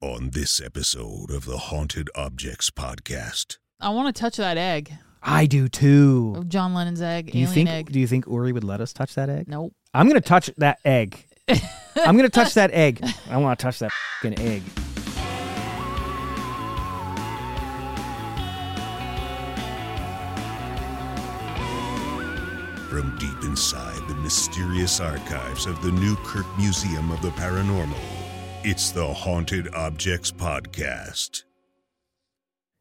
On this episode of the Haunted Objects Podcast, I want to touch that egg I do too. John Lennon's egg, Do you alien think? egg. Do you think Uri would let us touch that egg? nope. I'm gonna touch that egg. I'm gonna touch that egg. I want to touch that fucking egg. from deep inside the mysterious archives of the Newkirk Museum of the Paranormal, it's the Haunted Objects Podcast.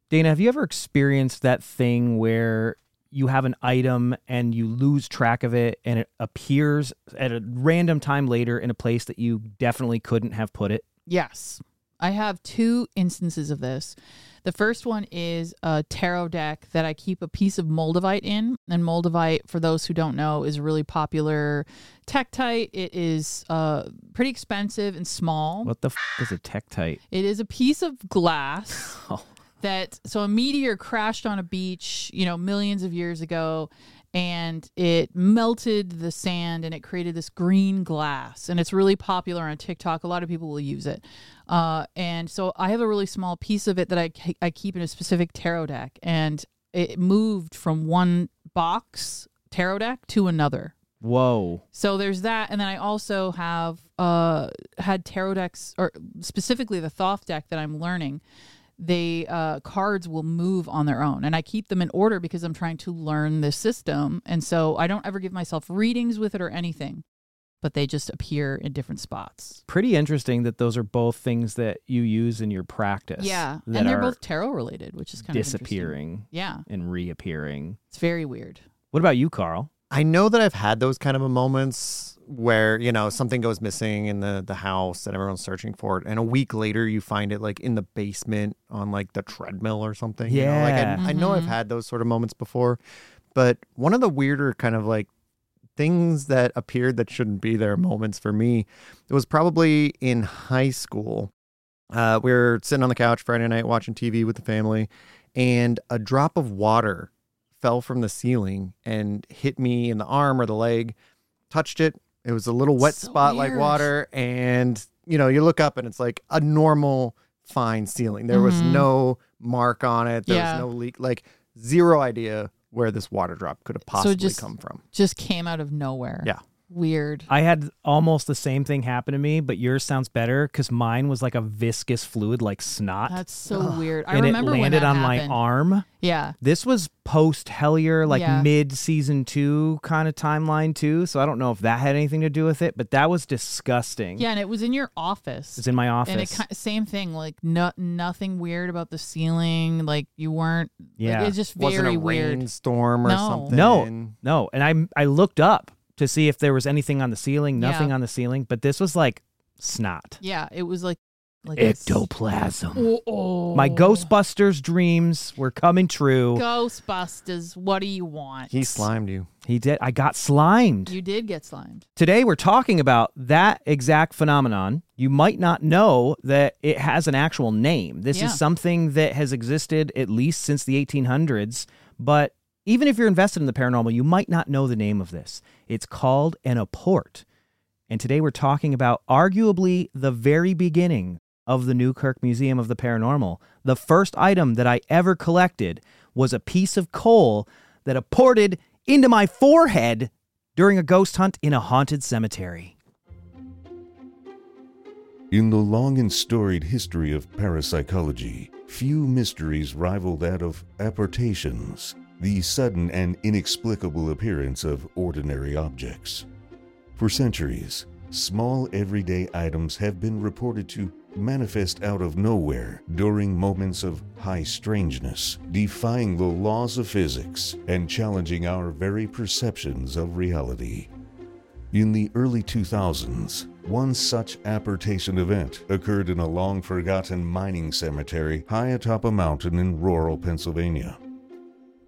Dana, have you ever experienced that thing where you have an item and you lose track of it and it appears at a random time later in a place that you definitely couldn't have put it? Yes. I have two instances of this. The first one is a tarot deck that I keep a piece of moldavite in. And moldavite, for those who don't know, is a really popular tektite. It is uh, pretty expensive and small. What the f- is a tektite? It is a piece of glass Oh. that so a meteor crashed on a beach, you know, millions of years ago and it melted the sand and it created this green glass and it's really popular on TikTok. A lot of people will use it. Uh, and so I have a really small piece of it that I I keep in a specific tarot deck and it moved from one box tarot deck to another. Whoa. So there's that, and then I also have uh had tarot decks, or specifically the Thoth deck that I'm learning. They uh, cards will move on their own, and I keep them in order because I'm trying to learn the system, and so I don't ever give myself readings with it or anything, but they just appear in different spots. Pretty interesting that those are both things that you use in your practice. Yeah, and they're both tarot related, which is kind of disappearing Yeah, and reappearing. it's very weird. What about you, Karl? I know that I've had those kind of moments where, you know, something goes missing in the the house and everyone's searching for it. And a week later you find it like in the basement on like the treadmill or something. you know? Like Yeah. I, I know I've had those sort of moments before. But one of the weirder kind of like things that appeared that shouldn't be there moments for me, it was probably in high school. Uh, we were sitting on the couch Friday night watching TV with the family, and a drop of water fell from the ceiling and hit me in the arm or the leg. Touched it. It was a little wet So spot like water. And, you know, you look up and it's like a normal, fine ceiling. There was Mhm. no mark on it. There Yeah. was no leak. Like, zero idea where this water drop could have possibly just- come from. Just came out of nowhere. Yeah. Weird. I had almost the same thing happen to me, but yours sounds better because mine was like a viscous fluid, like snot, That's so Ugh. weird. I and it remember when landed that on happened. my arm. Yeah. This was post Hellier, like Yeah. mid season two kind of timeline too. So I don't know if that had anything to do with it, but that was disgusting. Yeah, and it was in your office. it's in my office. and it ki- same thing, like no, nothing weird about the ceiling. Like you weren't. yeah, like, it's just Wasn't very a weird. rainstorm or No. something. No. no, and I I looked up to see if there was anything on the ceiling. Nothing Yeah. on the ceiling, but this was like snot, Yeah, it was like like a s- ectoplasm. Oh, oh. My Ghostbusters dreams were coming true. Ghostbusters. What do you want? He slimed you. He did. I got slimed. You did get slimed. Today, we're talking about that exact phenomenon. You might not know that it has an actual name. This Yeah. is something that has existed at least since the 1800s. But even if you're invested in the paranormal, you might not know the name of this. It's called an apport. And today, we're talking about arguably the very beginning of the Newkirk Museum of the Paranormal. The first item that I ever collected was a piece of coal that apported into my forehead during a ghost hunt in a haunted cemetery. In the long and storied history of parapsychology, few mysteries rival that of apportations, the sudden and inexplicable appearance of ordinary objects. For centuries, small everyday items have been reported to manifest out of nowhere during moments of high strangeness, defying the laws of physics and challenging our very perceptions of reality. In the early 2000s, one such apportation event occurred in a long forgotten mining cemetery high atop a mountain in rural Pennsylvania.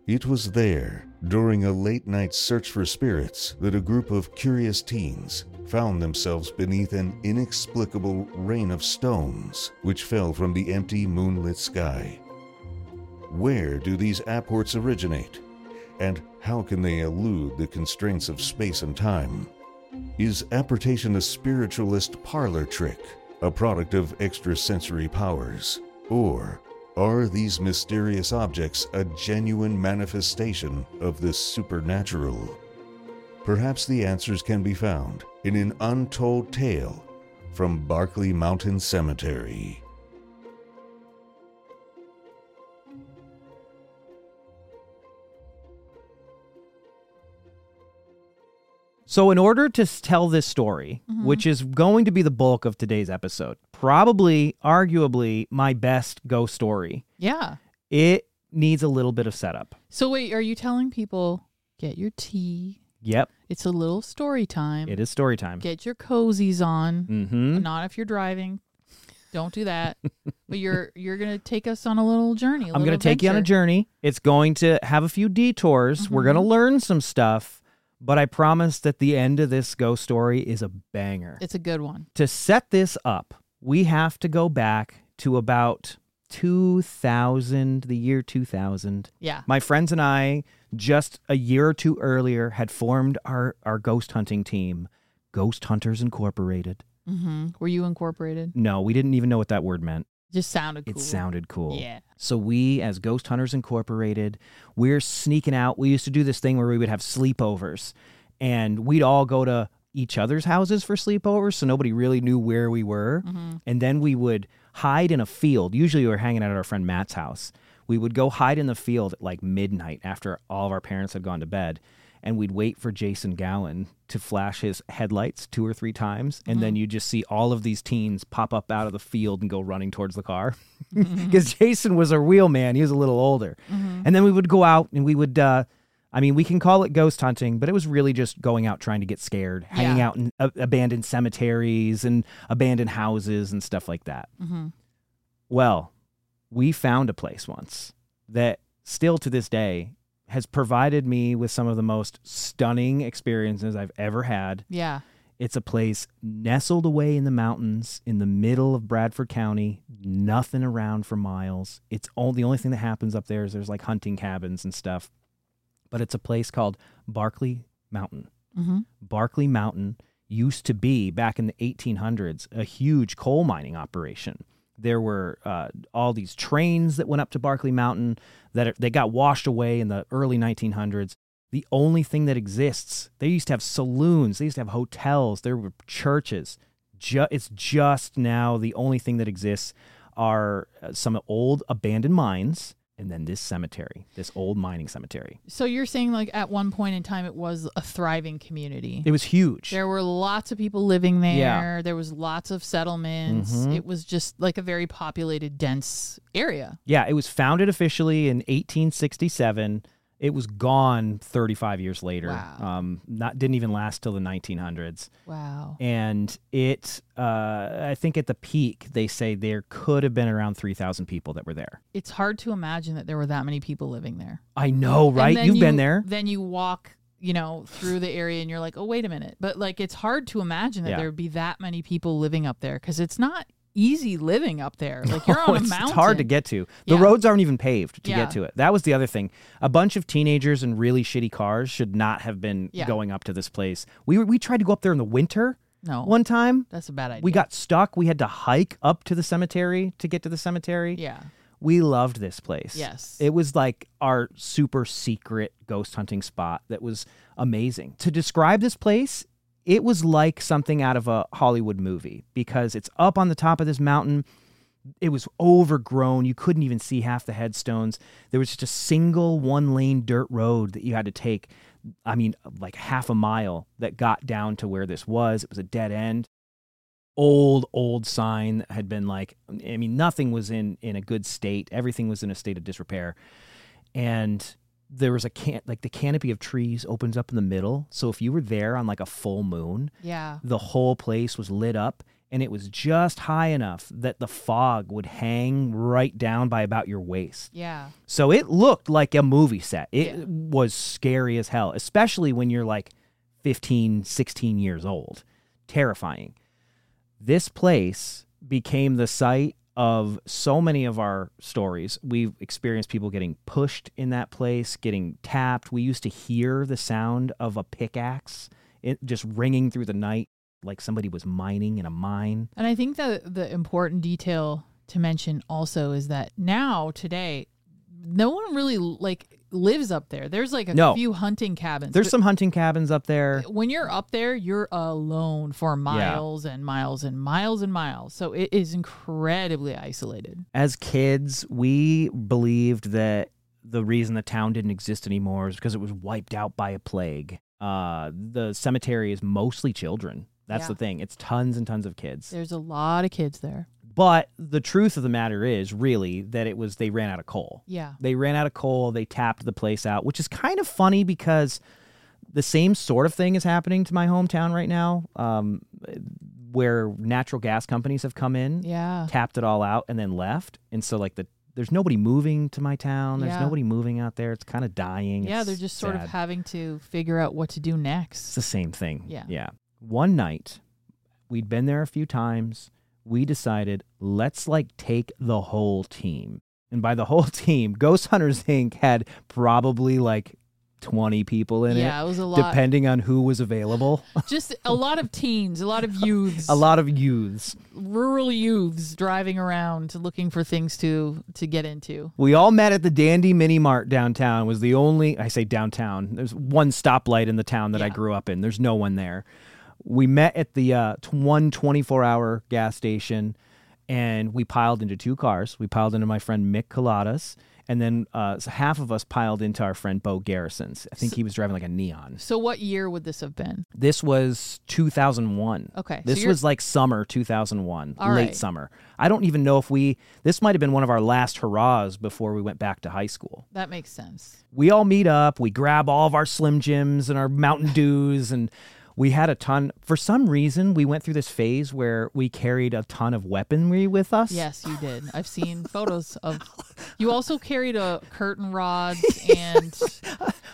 It was there, during a late night search for spirits, that a group of curious teens found themselves beneath an inexplicable rain of stones which fell from the empty moonlit sky. Where do these apports originate? And how can they elude the constraints of space and time? Is apportation a spiritualist parlor trick? a product of extrasensory powers? Or are these mysterious objects a genuine manifestation of the supernatural? Perhaps the answers can be found in an untold tale from Barclay Mountain Cemetery. So, in order to tell this story, mm-hmm. which is going to be the bulk of today's episode, probably, arguably, my best ghost story, Yeah. it needs a little bit of setup. So wait, are you telling people get your tea? Yep, It's a little story time. it is story time. Get your cozies on. Mm-hmm. Not if you're driving. Don't do that. but you're you're gonna take us on a little journey. i I'm going to take you on a journey. It's going to have a few detours. We're going to learn some stuff, but I promise that the end of this ghost story is a banger. It's a good one. to set this up, we have to go back to about 2000, the year 2000. Yeah. My friends and I, just a year or two earlier, had formed our, our ghost hunting team, Ghost Hunters Incorporated. Mm-hmm. Were you incorporated? No, we didn't even know what that word meant. Just sounded It sounded cool. Yeah. So we, as Ghost Hunters Incorporated, we're sneaking out. We used to do this thing where we would have sleepovers, and we'd all go to each other's houses for sleepovers, so nobody really knew where we were. Mm-hmm. And then we would hide in a field. Usually, we were hanging out at our friend Matt's house. We would go hide in the field at like midnight after all of our parents had gone to bed, and we'd wait for Jason Gowan to flash his headlights two or three times, and then you just see all of these teens pop up out of the field and go running towards the car because Jason was a real man. He was a little older. And then we would go out and we would, uh, I mean, we can call it ghost hunting, but it was really just going out trying to get scared, hanging Yeah. out in uh, abandoned cemeteries and abandoned houses and stuff like that. Mm-hmm. Well, we found a place once that still to this day has provided me with some of the most stunning experiences I've ever had. Yeah. It's a place nestled away in the mountains in the middle of Bradford County, nothing around for miles. It's all the only thing that happens up there is there's like hunting cabins and stuff. But it's a place called Barclay Mountain. Mm-hmm. Barclay Mountain used to be back in the 1800s a huge coal mining operation. There were uh, all these trains that went up to Barclay Mountain that are, they got washed away in the early 1900s. The only thing that exists, they used to have saloons, they used to have hotels, there were churches. Ju- it's just now the only thing that exists are uh, some old abandoned mines and then this cemetery, this old mining cemetery. So you're saying like at one point in time it was a thriving community. It was huge. There were lots of people living there. Yeah. There was lots of settlements. Mhm. It was just like a very populated, dense area. Yeah, it was founded officially in 1867. It was gone 35 years later. Wow. Um, not didn't even last till the 1900s. Wow. And it, uh, I think at the peak, they say there could have been around 3,000 people that were there. It's hard to imagine that there were that many people living there. I know, right? You've been there. Then you walk, you know, through the area and you're like, oh, wait a minute. But like, it's hard to imagine that Yeah. there would be that many people living up there because it's not easy living up there. Like, you're on a mountain. it's hard to get to. The Yeah. roads aren't even paved to Yeah. get to it. That was the other thing. A bunch of teenagers in really shitty cars should not have been Yeah. going up to this place. We were, we tried to go up there in the winter No, one time. that's a bad idea. We got stuck. We had to hike up to the cemetery to get to the cemetery. yeah. We loved this place. Yes. It was like our super secret ghost hunting spot that was amazing. To describe this place, it was like something out of a Hollywood movie because it's up on the top of this mountain. It was overgrown. You couldn't even see half the headstones. There was just a single one lane dirt road that you had to take, I mean, like half a mile that got down to where this was. It was a dead end old old sign had been like i mean nothing was in in a good state everything was in a state of disrepair and there was a can like the canopy of trees opens up in the middle so if you were there on like a full moon Yeah. the whole place was lit up and it was just high enough that the fog would hang right down by about your waist Yeah. so it looked like a movie set. It Yeah. was scary as hell, especially when you're like 15, 16 years old. Terrifying. This place became the site of so many of our stories. We've experienced people getting pushed in that place, getting tapped. We used to hear the sound of a pickaxe just ringing through the night. like somebody was mining in a mine. And I think that the important detail to mention also is that now today, no one really like lives up there. There's like a No. few hunting cabins. There's some hunting cabins up there. when you're up there, you're alone for miles and miles and miles and miles. So it is incredibly isolated. As kids, we believed that the reason the town didn't exist anymore is because it was wiped out by a plague. Uh, the cemetery is mostly children. That's Yeah. the thing. It's tons and tons of kids. There's a lot of kids there. But the truth of the matter is really that it was they ran out of coal. Yeah. They ran out of coal. They tapped the place out, which is kind of funny because the same sort of thing is happening to my hometown right now, um, where natural gas companies have come in, Yeah. tapped it all out, and then left. And so, like the there's nobody moving to my town. There's Yeah. nobody moving out there. It's kind of dying. Yeah, It's they're just sort sad. of having to figure out what to do next. It's the same thing. Yeah. Yeah. One night, we'd been there a few times. We decided, let's like take the whole team. And by the whole team, Ghost Hunters Inc. had probably like 20 people in it. yeah, it, it was a lot. depending on who was available. Just a lot of teens, a lot of youths, a lot of youths. rural youths driving around looking for things to to get into. We all met at the Dandy Mini Mart downtown. Was the only I say downtown. There's one stoplight in the town that I grew up in. There's no one there. We met at the uh, one 24 hour gas station, and we piled into two cars. We piled into my friend Mick Coladas, and then uh, so half of us piled into our friend Bo Garrison's. I think he was driving like a neon. So what year would this have been? This was 2001. Okay, This you're- was like summer 2001, All late right. summer. I don't even know if we, this might have been one of our last hurrahs before we went back to high school. That makes sense. We all meet up, we grab all of our Slim Jims and our Mountain Dews, and we had a ton. For some reason, we went through this phase where we carried a ton of weaponry with us. Yes, you did. I've seen photos of. You also carried a curtain rods, and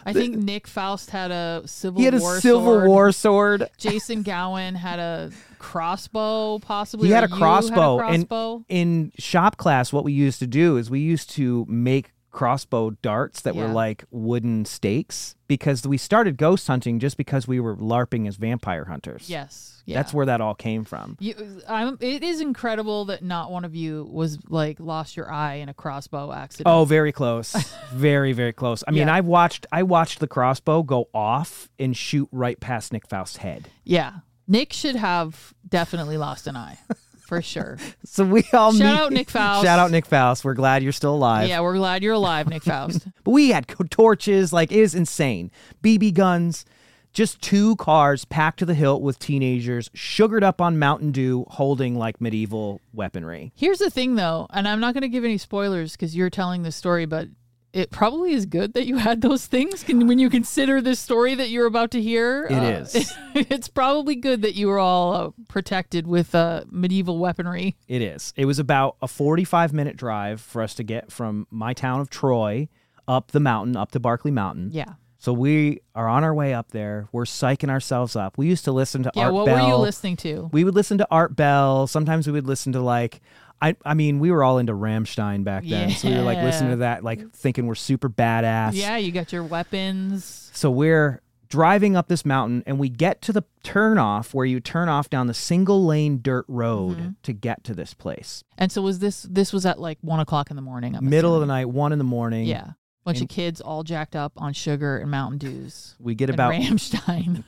I think Nick Faust had a Civil He had a War Civil sword. War sword. Jason Gowan had a crossbow, possibly. He had a crossbow, Had a and- crossbow. in shop class, what we used to do is we used to make crossbow darts that were like wooden stakes because we started ghost hunting just because we were larping as vampire hunters. yes, yeah. That's where that all came from. You, I'm, it is incredible that not one of you was like lost your eye in a crossbow accident. Oh, very close. very, very close. I mean, Yeah. I watched I watched the crossbow go off and shoot right past Nick Faust's head. yeah. Nick should have definitely lost an eye, for sure. So we all Shout meet- out Nick Faust. Shout out Nick Faust. We're glad you're still alive. Yeah, we're glad you're alive, Nick Faust. But we had torches, like it was insane. BB guns, just two cars packed to the hilt with teenagers, sugared up on Mountain Dew, holding like medieval weaponry. Here's the thing, though, and I'm not going to give any spoilers because you're telling the story, but it probably is good that you had those things. Can, when you consider this story that you're about to hear, It uh, is. it's probably good that you were all uh, protected with uh, medieval weaponry. It is. It was about a 45 minute drive for us to get from my town of Troy up the mountain, up to Barclay Mountain. Yeah. So we are on our way up there. We're psyching ourselves up. We used to listen to Yeah. Art what Bell. were you listening to? We would listen to Art Bell. Sometimes we would listen to like I I mean, we were all into Rammstein back then. So we were like listening to that, like thinking we're super badass. Yeah, you got your weapons. So we're driving up this mountain and we get to the turnoff where you turn off down the single lane dirt road Mm-hmm. to get to this place. And so was this? This was at like one o'clock in the morning. I'm Middle of the night, one in the morning. Yeah. Bunch And- of kids all jacked up on sugar and Mountain Dews. We get about Rammstein.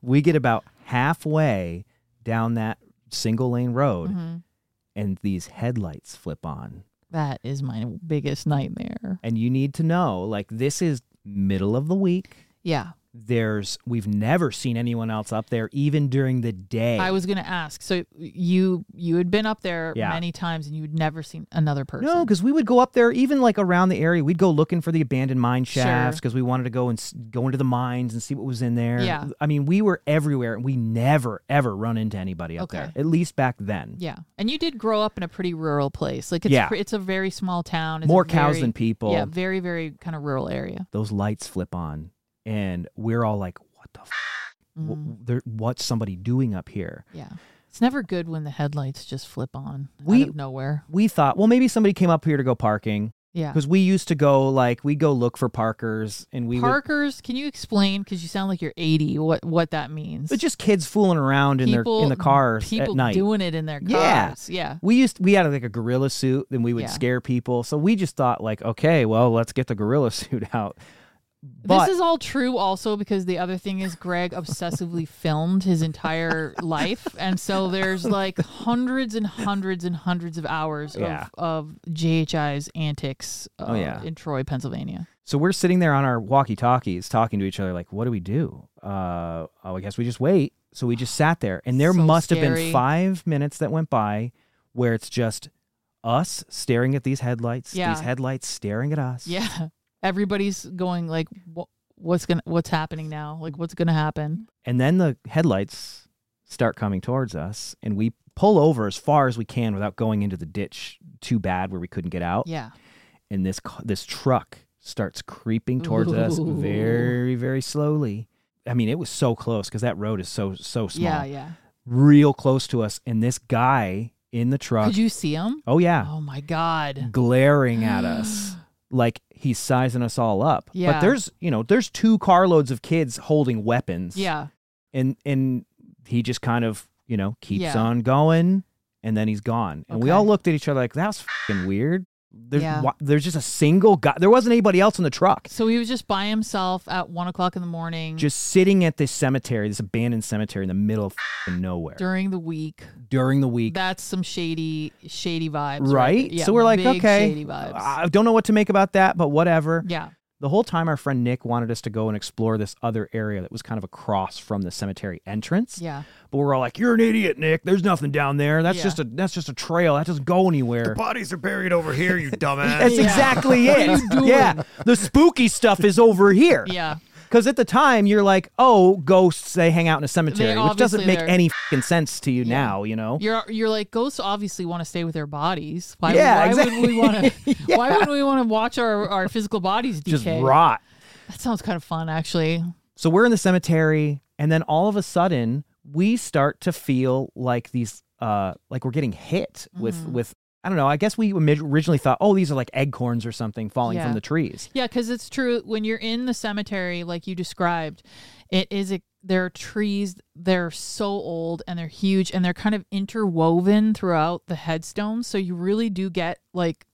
we get about halfway down that single lane road Mhm. And these headlights flip on. That is my biggest nightmare. And you need to know like this is middle of the week. Yeah. There's we've never seen anyone else up there even during the day. I was gonna ask. So you you had been up there Yeah. many times and you'd never seen another person. No, because we would go up there, even like around the area. We'd go looking for the abandoned mine shafts because we wanted to go and go into the mines and see what was in there. Yeah. I mean, we were everywhere, and we never ever run into anybody up there. At least back then. Yeah, and you did grow up in a pretty rural place. Like it's Yeah. it's a very small town. It's More cows very- than people. Yeah, very very kind of rural area. Those lights flip on, and we're all like, "What the? F- Mm, there, what's somebody doing up here?" yeah, it's never good when the headlights just flip on We- out of nowhere. We thought, well, maybe somebody came up here to go parking. Yeah. Because we used to go like we go look for Parkers and we would Parkers, can you explain? Because you sound like you're 80. What what that means? but just kids fooling around in their in the cars people at night. doing it in their Yeah. cars. Yeah. we used we had like a gorilla suit and we would Yeah. scare people. So we just thought like, okay, well, let's get the gorilla suit out. But this is all true also because the other thing is Greg obsessively filmed his entire life. And so there's like hundreds and hundreds and hundreds of hours Yeah. of, of JHI's antics uh, Oh, yeah. in Troy, Pennsylvania. so we're sitting there on our walkie-talkies talking to each other like, what do we do? Uh, oh, I guess we just wait. So we just sat there and there So must have scary. been 5 minutes that went by where it's just us staring at these headlights, Yeah. these headlights staring at us. Yeah. Everybody's going like, "Wha- what's gonna, what's happening now? Like, what's gonna happen? And then the headlights start coming towards us, and we pull over as far as we can without going into the ditch too bad where we couldn't get out. Yeah. And this this truck starts creeping towards us very very slowly. I mean, it was so close because that road is so so small, Yeah. Yeah. real close to us. And this guy in the truck, Could you see him? oh yeah, Oh my God. glaring at us like he's sizing us all up. Yeah. But there's you know there's two carloads of kids holding weapons. Yeah. and and he just kind of you know keeps Yeah. on going and then he's gone and we all looked at each other like that's fucking weird there's Yeah. there's just a single guy there wasn't anybody else in the truck. So he was just by himself at one o'clock in the morning. Just sitting at this cemetery this abandoned cemetery in the middle of nowhere. During the week. during the week. That's some shady, shady vibes, right Yeah, so we're like okay shady vibes. i don't know what to make about that but whatever. Yeah, the whole time our friend nick wanted us to go and explore this other area that was kind of across from the cemetery entrance yeah, But we're all like, "You're an idiot, Nick. There's nothing down there. That's Yeah. just a that's just a trail. That doesn't go anywhere." Bodies are buried over here, you dumbass. That's Yeah. exactly What are it. you doing? Yeah, the spooky stuff is over here. yeah. Because at the time you're like, "Oh, ghosts they hang out in a cemetery," which doesn't obviously make they're- any fing sense to you now. You know? You're you're like ghosts obviously want to stay with their bodies. Why, Yeah, why wouldn't we want to? Why wouldn't we want to watch our, our physical bodies Just decay? rot. That sounds kind of fun, actually. So we're in the cemetery, and then all of a sudden we start to feel like these, uh, like we're getting hit with Mhm. with. I don't know. I guess we originally thought, oh, these are like acorns or something falling Yeah. from the trees. Yeah, because it's true. When you're in the cemetery, like you described, it is a there are trees. They're so old and they're huge and they're kind of interwoven throughout the headstones. So you really do get like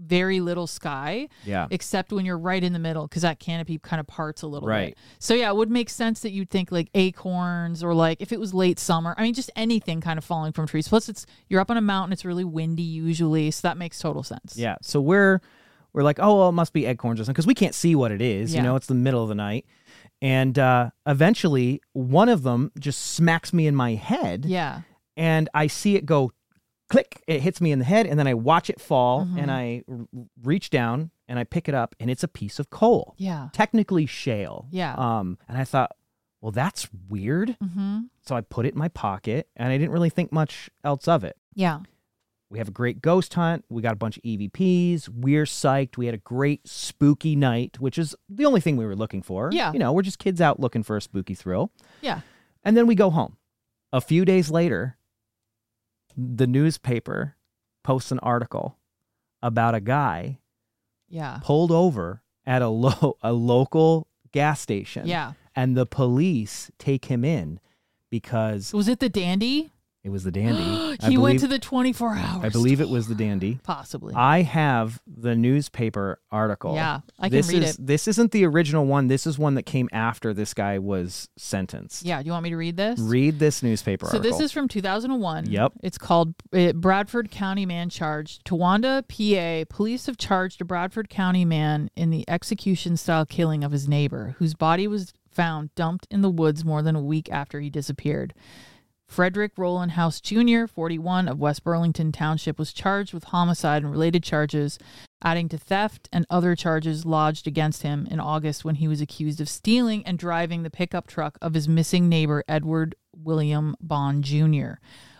very little sky, Yeah. except when you're right in the middle, because that canopy kind of parts a little Right. bit. So yeah, it would make sense that you'd think like acorns or like if it was late summer. I mean, just anything kind of falling from trees. Plus, it's you're up on a mountain. It's really windy usually, so that makes total sense. Yeah. So we're we're like, oh, well, it must be acorns or something because we can't see what it is. Yeah. You know, it's the middle of the night, and uh, eventually one of them just smacks me in my head, Yeah. and I see it go click. It hits me in the head, and then I watch it fall, Mhm. and I r- reach down and I pick it up, and it's a piece of coal, Yeah. technically shale. Yeah. Um, and I thought, well, that's weird. Mm-hmm. So I put it in my pocket, and I didn't really think much else of it. Yeah. We have a great ghost hunt. We got a bunch of EVPs. We're psyched. We had a great spooky night, which is the only thing we were looking for. Yeah. You know, we're just kids out looking for a spooky thrill. Yeah. And then we go home. A few days later, the newspaper posts an article about a guy Yeah. pulled over at a lo- a local gas station. Yeah. And the police take him in because Was it the dandy? It was the dandy. he I went to the 24 hours. I believe it was the dandy. Possibly. I have the newspaper article. yeah. I can this read is it. this isn't the original one. This is one that came after this guy was sentenced. Yeah. Do you want me to read this? Read this newspaper So article. this is from 2001. Yep. It's called uh, Bradford County Man Charged. Towanda, PA. Police have charged a Bradford County man in the execution-style killing of his neighbor, whose body was found dumped in the woods more than a week after he disappeared. Frederick Roland House Jr., 41 of West Burlington Township, was charged with homicide and related charges, adding to theft and other charges lodged against him in August when he was accused of stealing and driving the pickup truck of his missing neighbor, Edward William Bond Jr.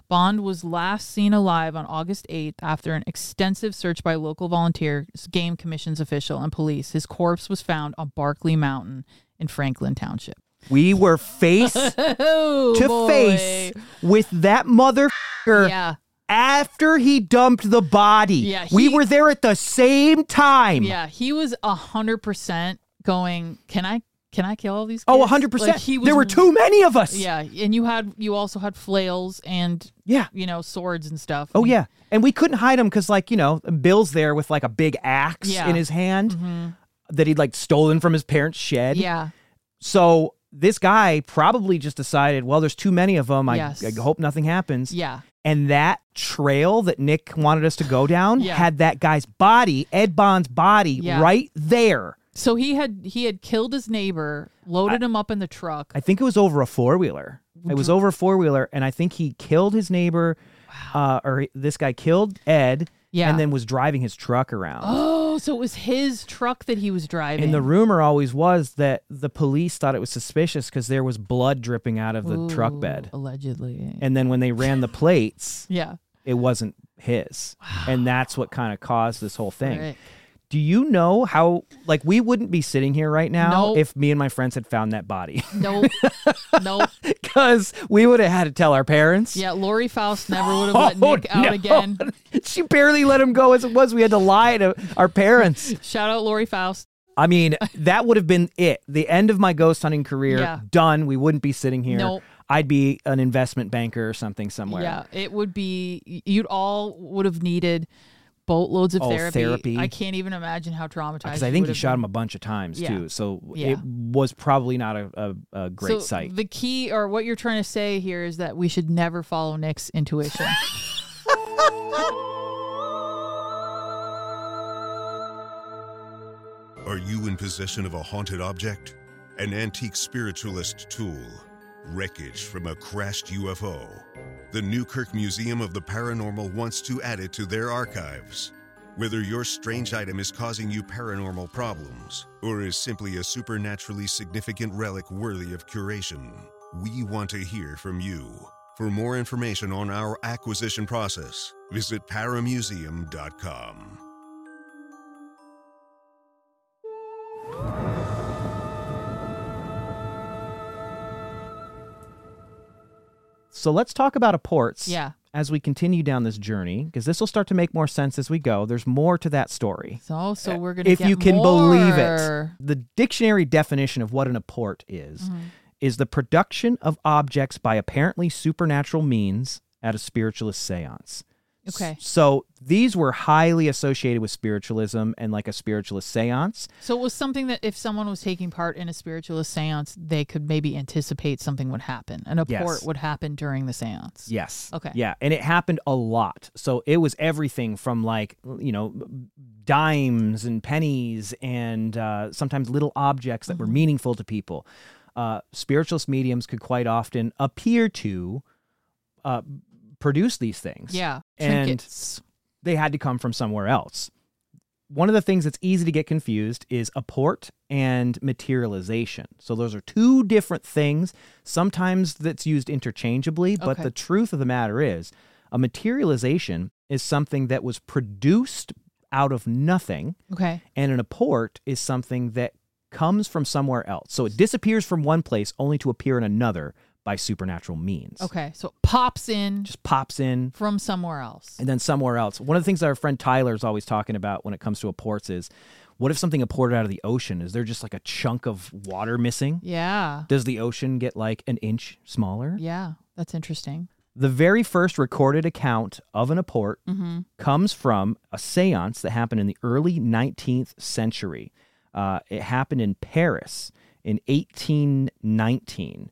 Bond was last seen alive on August 8th after an extensive search by local volunteers, game commissions official, and police. His corpse was found on Barclay Mountain in Franklin Township. We were face Oh, to boy. face with that motherfucker Yeah. after he dumped the body. Yeah, we were there at the same time. Yeah, he was a hundred percent going. Can I? Can I kill all these? Oh, kids?" 100%. Like, he was, there were too many of us. Yeah, and you had you also had flails and Yeah. you know swords and stuff. Oh yeah, and we couldn't hide him because, like, you know, Bill's there with like a big axe Yeah. Mm-hmm. in his hand that he'd like stolen from his parents' shed. yeah, So this guy probably just decided, well, there's too many of them. I, Yes. I hope nothing happens. yeah. And that trail that Nick wanted us to go down Yeah. had that guy's body, Ed Bond's body, Yeah. right there. So he had he had killed his neighbor, loaded him up in the truck. I think it was over a four wheeler. It was over a four wheeler, and I think he killed his neighbor, uh, or this guy killed Ed, Yeah. and then was driving his truck around. oh, so it was his truck that he was driving. And the rumor always was that the police thought it was suspicious because there was blood dripping out of the truck bed. allegedly. And then when they ran the plates, yeah. it wasn't his. And that's what kind of caused this whole thing. Right. Do you know how, like, we wouldn't be sitting here right now Nope. if me and my friends had found that body? Nope. nope. Because we would have had to tell our parents. Yeah, Lori Faust never would have oh, let Oh, Nick out no. again. she barely let him go as it was. We had to lie to our parents. Shout out Lori Faust. I mean, that would have been it. The end of my ghost hunting career. Yeah. Done. We wouldn't be sitting here. Nope. I'd be an investment banker or something somewhere. Yeah, it would be. You'd all would have needed boatloads of Oh, therapy. therapy. I can't even imagine how traumatized. Because I think he shot been. him a bunch of times Yeah. too. So Yeah. it was probably not a, a, a great so sight. The key, or what you're trying to say here, is that we should never follow Nick's intuition. Are you in possession of a haunted object? An antique spiritualist tool? Wreckage from a crashed UFO? The Newkirk Museum of the Paranormal wants to add it to their archives. Whether your strange item is causing you paranormal problems or is simply a supernaturally significant relic worthy of curation, we want to hear from you. For more information on our acquisition process, visit paramuseum.com. so let's talk about apports. Yeah. As we continue down this journey, because this will start to make more sense as we go. There's more to that story. so, so we're gonna. if you can believe it. The dictionary definition of what an apport is Mm-hmm. is the production of objects by apparently supernatural means at a spiritualist seance. Okay. So these were highly associated with spiritualism and like a spiritualist seance. So it was something that if someone was taking part in a spiritualist seance, they could maybe anticipate something would happen. An apport Yes. would happen during the seance. Yes. Okay. Yeah. And it happened a lot. So it was everything from like, you know, dimes and pennies and uh, sometimes little objects that were Mm-hmm. meaningful to people. Uh, spiritualist mediums could quite often appear to uh, produce these things. Yeah. And- Trinkets. They had to come from somewhere else. One of the things that's easy to get confused is apport and materialization. So those are two different things. Sometimes that's used interchangeably, but Okay. the truth of the matter is a materialization is something that was produced out of nothing, Okay. and an apport is something that comes from somewhere else. So it disappears from one place only to appear in another by supernatural means. Okay. So it pops in Just pops in from somewhere else. and then somewhere else. One of the things that our friend Tyler is always talking about when it comes to apports is what if something apported out of the ocean? Is there just like a chunk of water missing? Yeah. Does the ocean get like an inch smaller? Yeah. That's interesting. The very first recorded account of an apport Mm-hmm. comes from a seance that happened in the early 19th century. Uh, it happened in Paris in 1819.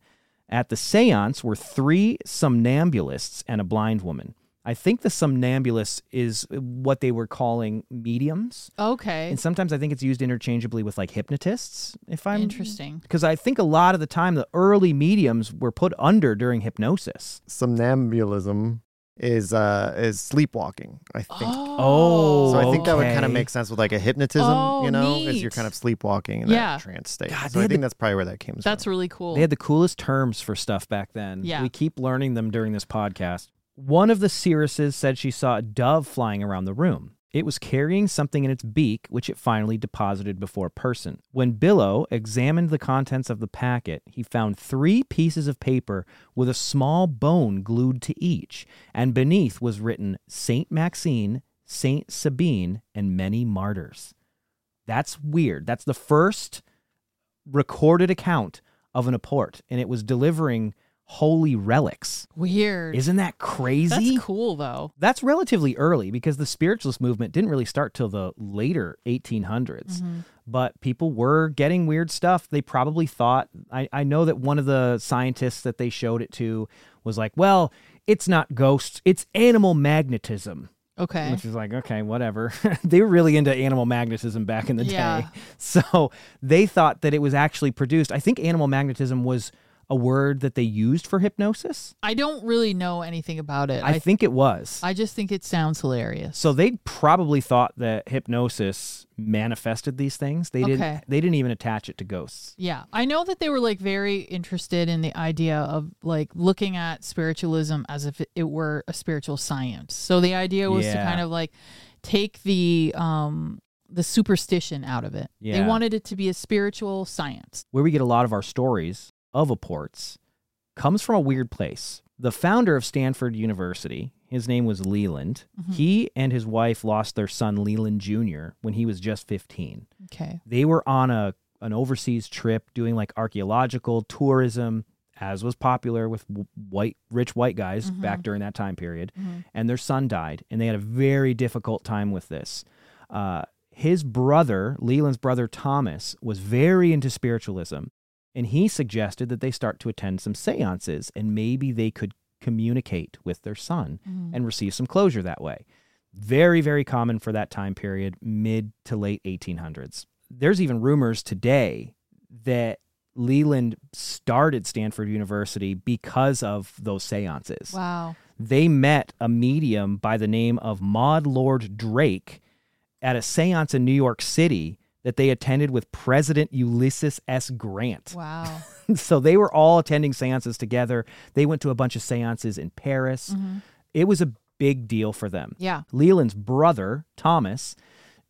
At the seance were three somnambulists and a blind woman. I think the somnambulist is what they were calling mediums. Okay. And sometimes I think it's used interchangeably with like hypnotists, if I'm Interesting. Because I think a lot of the time the early mediums were put under during hypnosis. Somnambulism is uh is sleepwalking, I think. Oh, So I think that would kind of make sense with like a hypnotism, Oh, you know, as you're kind of sleepwalking in Yeah. that trance state. God, so I think the- that's probably where that came from That's really cool. They had the coolest terms for stuff back then. Yeah. We keep learning them during this podcast. One of the seeresses said she saw a dove flying around the room. It was carrying something in its beak, which it finally deposited before a person. When Billot examined the contents of the packet, he found three pieces of paper with a small bone glued to each, and beneath was written Saint Maxine, Saint Sabine, and many martyrs. That's weird. That's the first recorded account of an apport, and it was delivering holy relics. Weird. Isn't that crazy? That's cool though. That's relatively early because the spiritualist movement didn't really start till the later 1800s. Mm-hmm. But people were getting weird stuff. They probably thought, I, I know that one of the scientists that they showed it to was like, well, it's not ghosts, it's animal magnetism. Okay. Which is like, okay, whatever. they were really into animal magnetism back in the Yeah. day. So they thought that it was actually produced. I think animal magnetism was a word that they used for hypnosis. I don't really know anything about it. I, I think it was. I just think it sounds hilarious. so they probably thought that hypnosis manifested these things. They Okay. didn't they didn't even attach it to ghosts. Yeah, I know that they were like very interested in the idea of like looking at spiritualism as if it, were a spiritual science. So the idea was to Yeah. kind of like take the um the superstition out of it. They Yeah. wanted it to be a spiritual science. where we get a lot of our stories of apports comes from a weird place. The founder of Stanford University, his name was Leland. Mm-hmm. He and his wife lost their son Leland Jr. when he was just 15. Okay. They were on a an overseas trip doing like archaeological tourism as was popular with white rich white guys back during that time period and their son died and they had a very difficult time with this uh, his brother leland's brother thomas was very into spiritualism and he suggested that they start to attend some seances and maybe they could communicate with their son mm-hmm. and receive some closure that way. Very very common for that time period mid to late 1800s there's even rumors today that leland started stanford university because of those seances. Wow. they met a medium by the name of Maud Lord Drake at a seance in New York City that they attended with President Ulysses S. Grant. Wow. so they were all attending seances together. They went to a bunch of seances in Paris. Mm-hmm. It was a big deal for them. Yeah. Leland's brother, Thomas,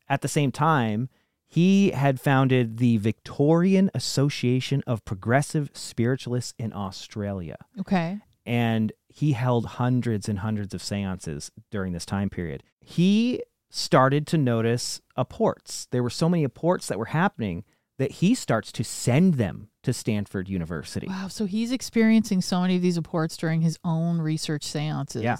at the same time, he had founded the Victorian Association of Progressive Spiritualists in Australia Okay. and he held hundreds and hundreds of seances during this time period. He started to notice apports. There were so many apports that were happening that he starts to send them to Stanford University. Wow. So he's experiencing so many of these apports during his own research seances Yeah.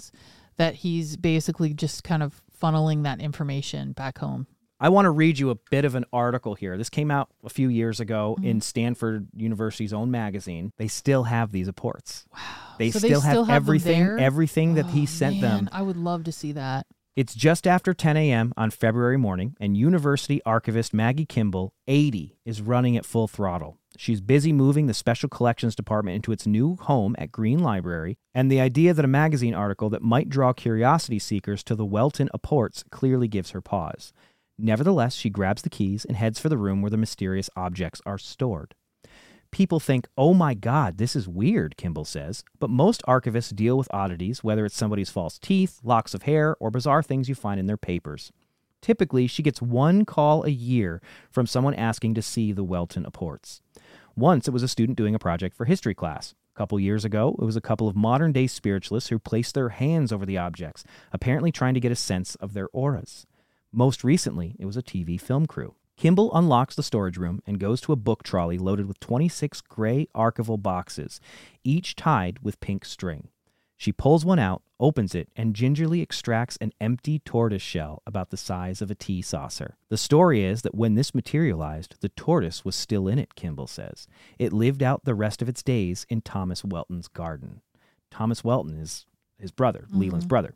that he's basically just kind of funneling that information back home. I want to read you a bit of an article here. This came out a few years ago Mm-hmm. in Stanford University's own magazine. They still have these apports. Wow. They, So still, they still have, have everything everything that he Oh, sent man, them. I would love to see that. It's just after 10 a.m. on February morning, and University archivist Maggie Kimball, 80, is running at full throttle. She's busy moving the Special Collections Department into its new home at Green Library, and the idea that a magazine article that might draw curiosity seekers to the Welton apports clearly gives her pause. Nevertheless, she grabs the keys and heads for the room where the mysterious objects are stored. People think, oh my God, this is weird, Kimball says. But most archivists deal with oddities, whether it's somebody's false teeth, locks of hair, or bizarre things you find in their papers. Typically, she gets one call a year from someone asking to see the Welton apports. Once it was a student doing a project for history class. A couple years ago, it was a couple of modern day spiritualists who placed their hands over the objects, apparently trying to get a sense of their auras. Most recently, it was a TV film crew. Kimball unlocks the storage room and goes to a book trolley loaded with 26 gray archival boxes, each tied with pink string. She pulls one out, opens it, and gingerly extracts an empty tortoise shell about the size of a tea saucer. The story is that when this materialized, the tortoise was still in it, Kimball says. It lived out the rest of its days in Thomas Welton's garden. Thomas Welton is his brother, Leland's mm-hmm. brother.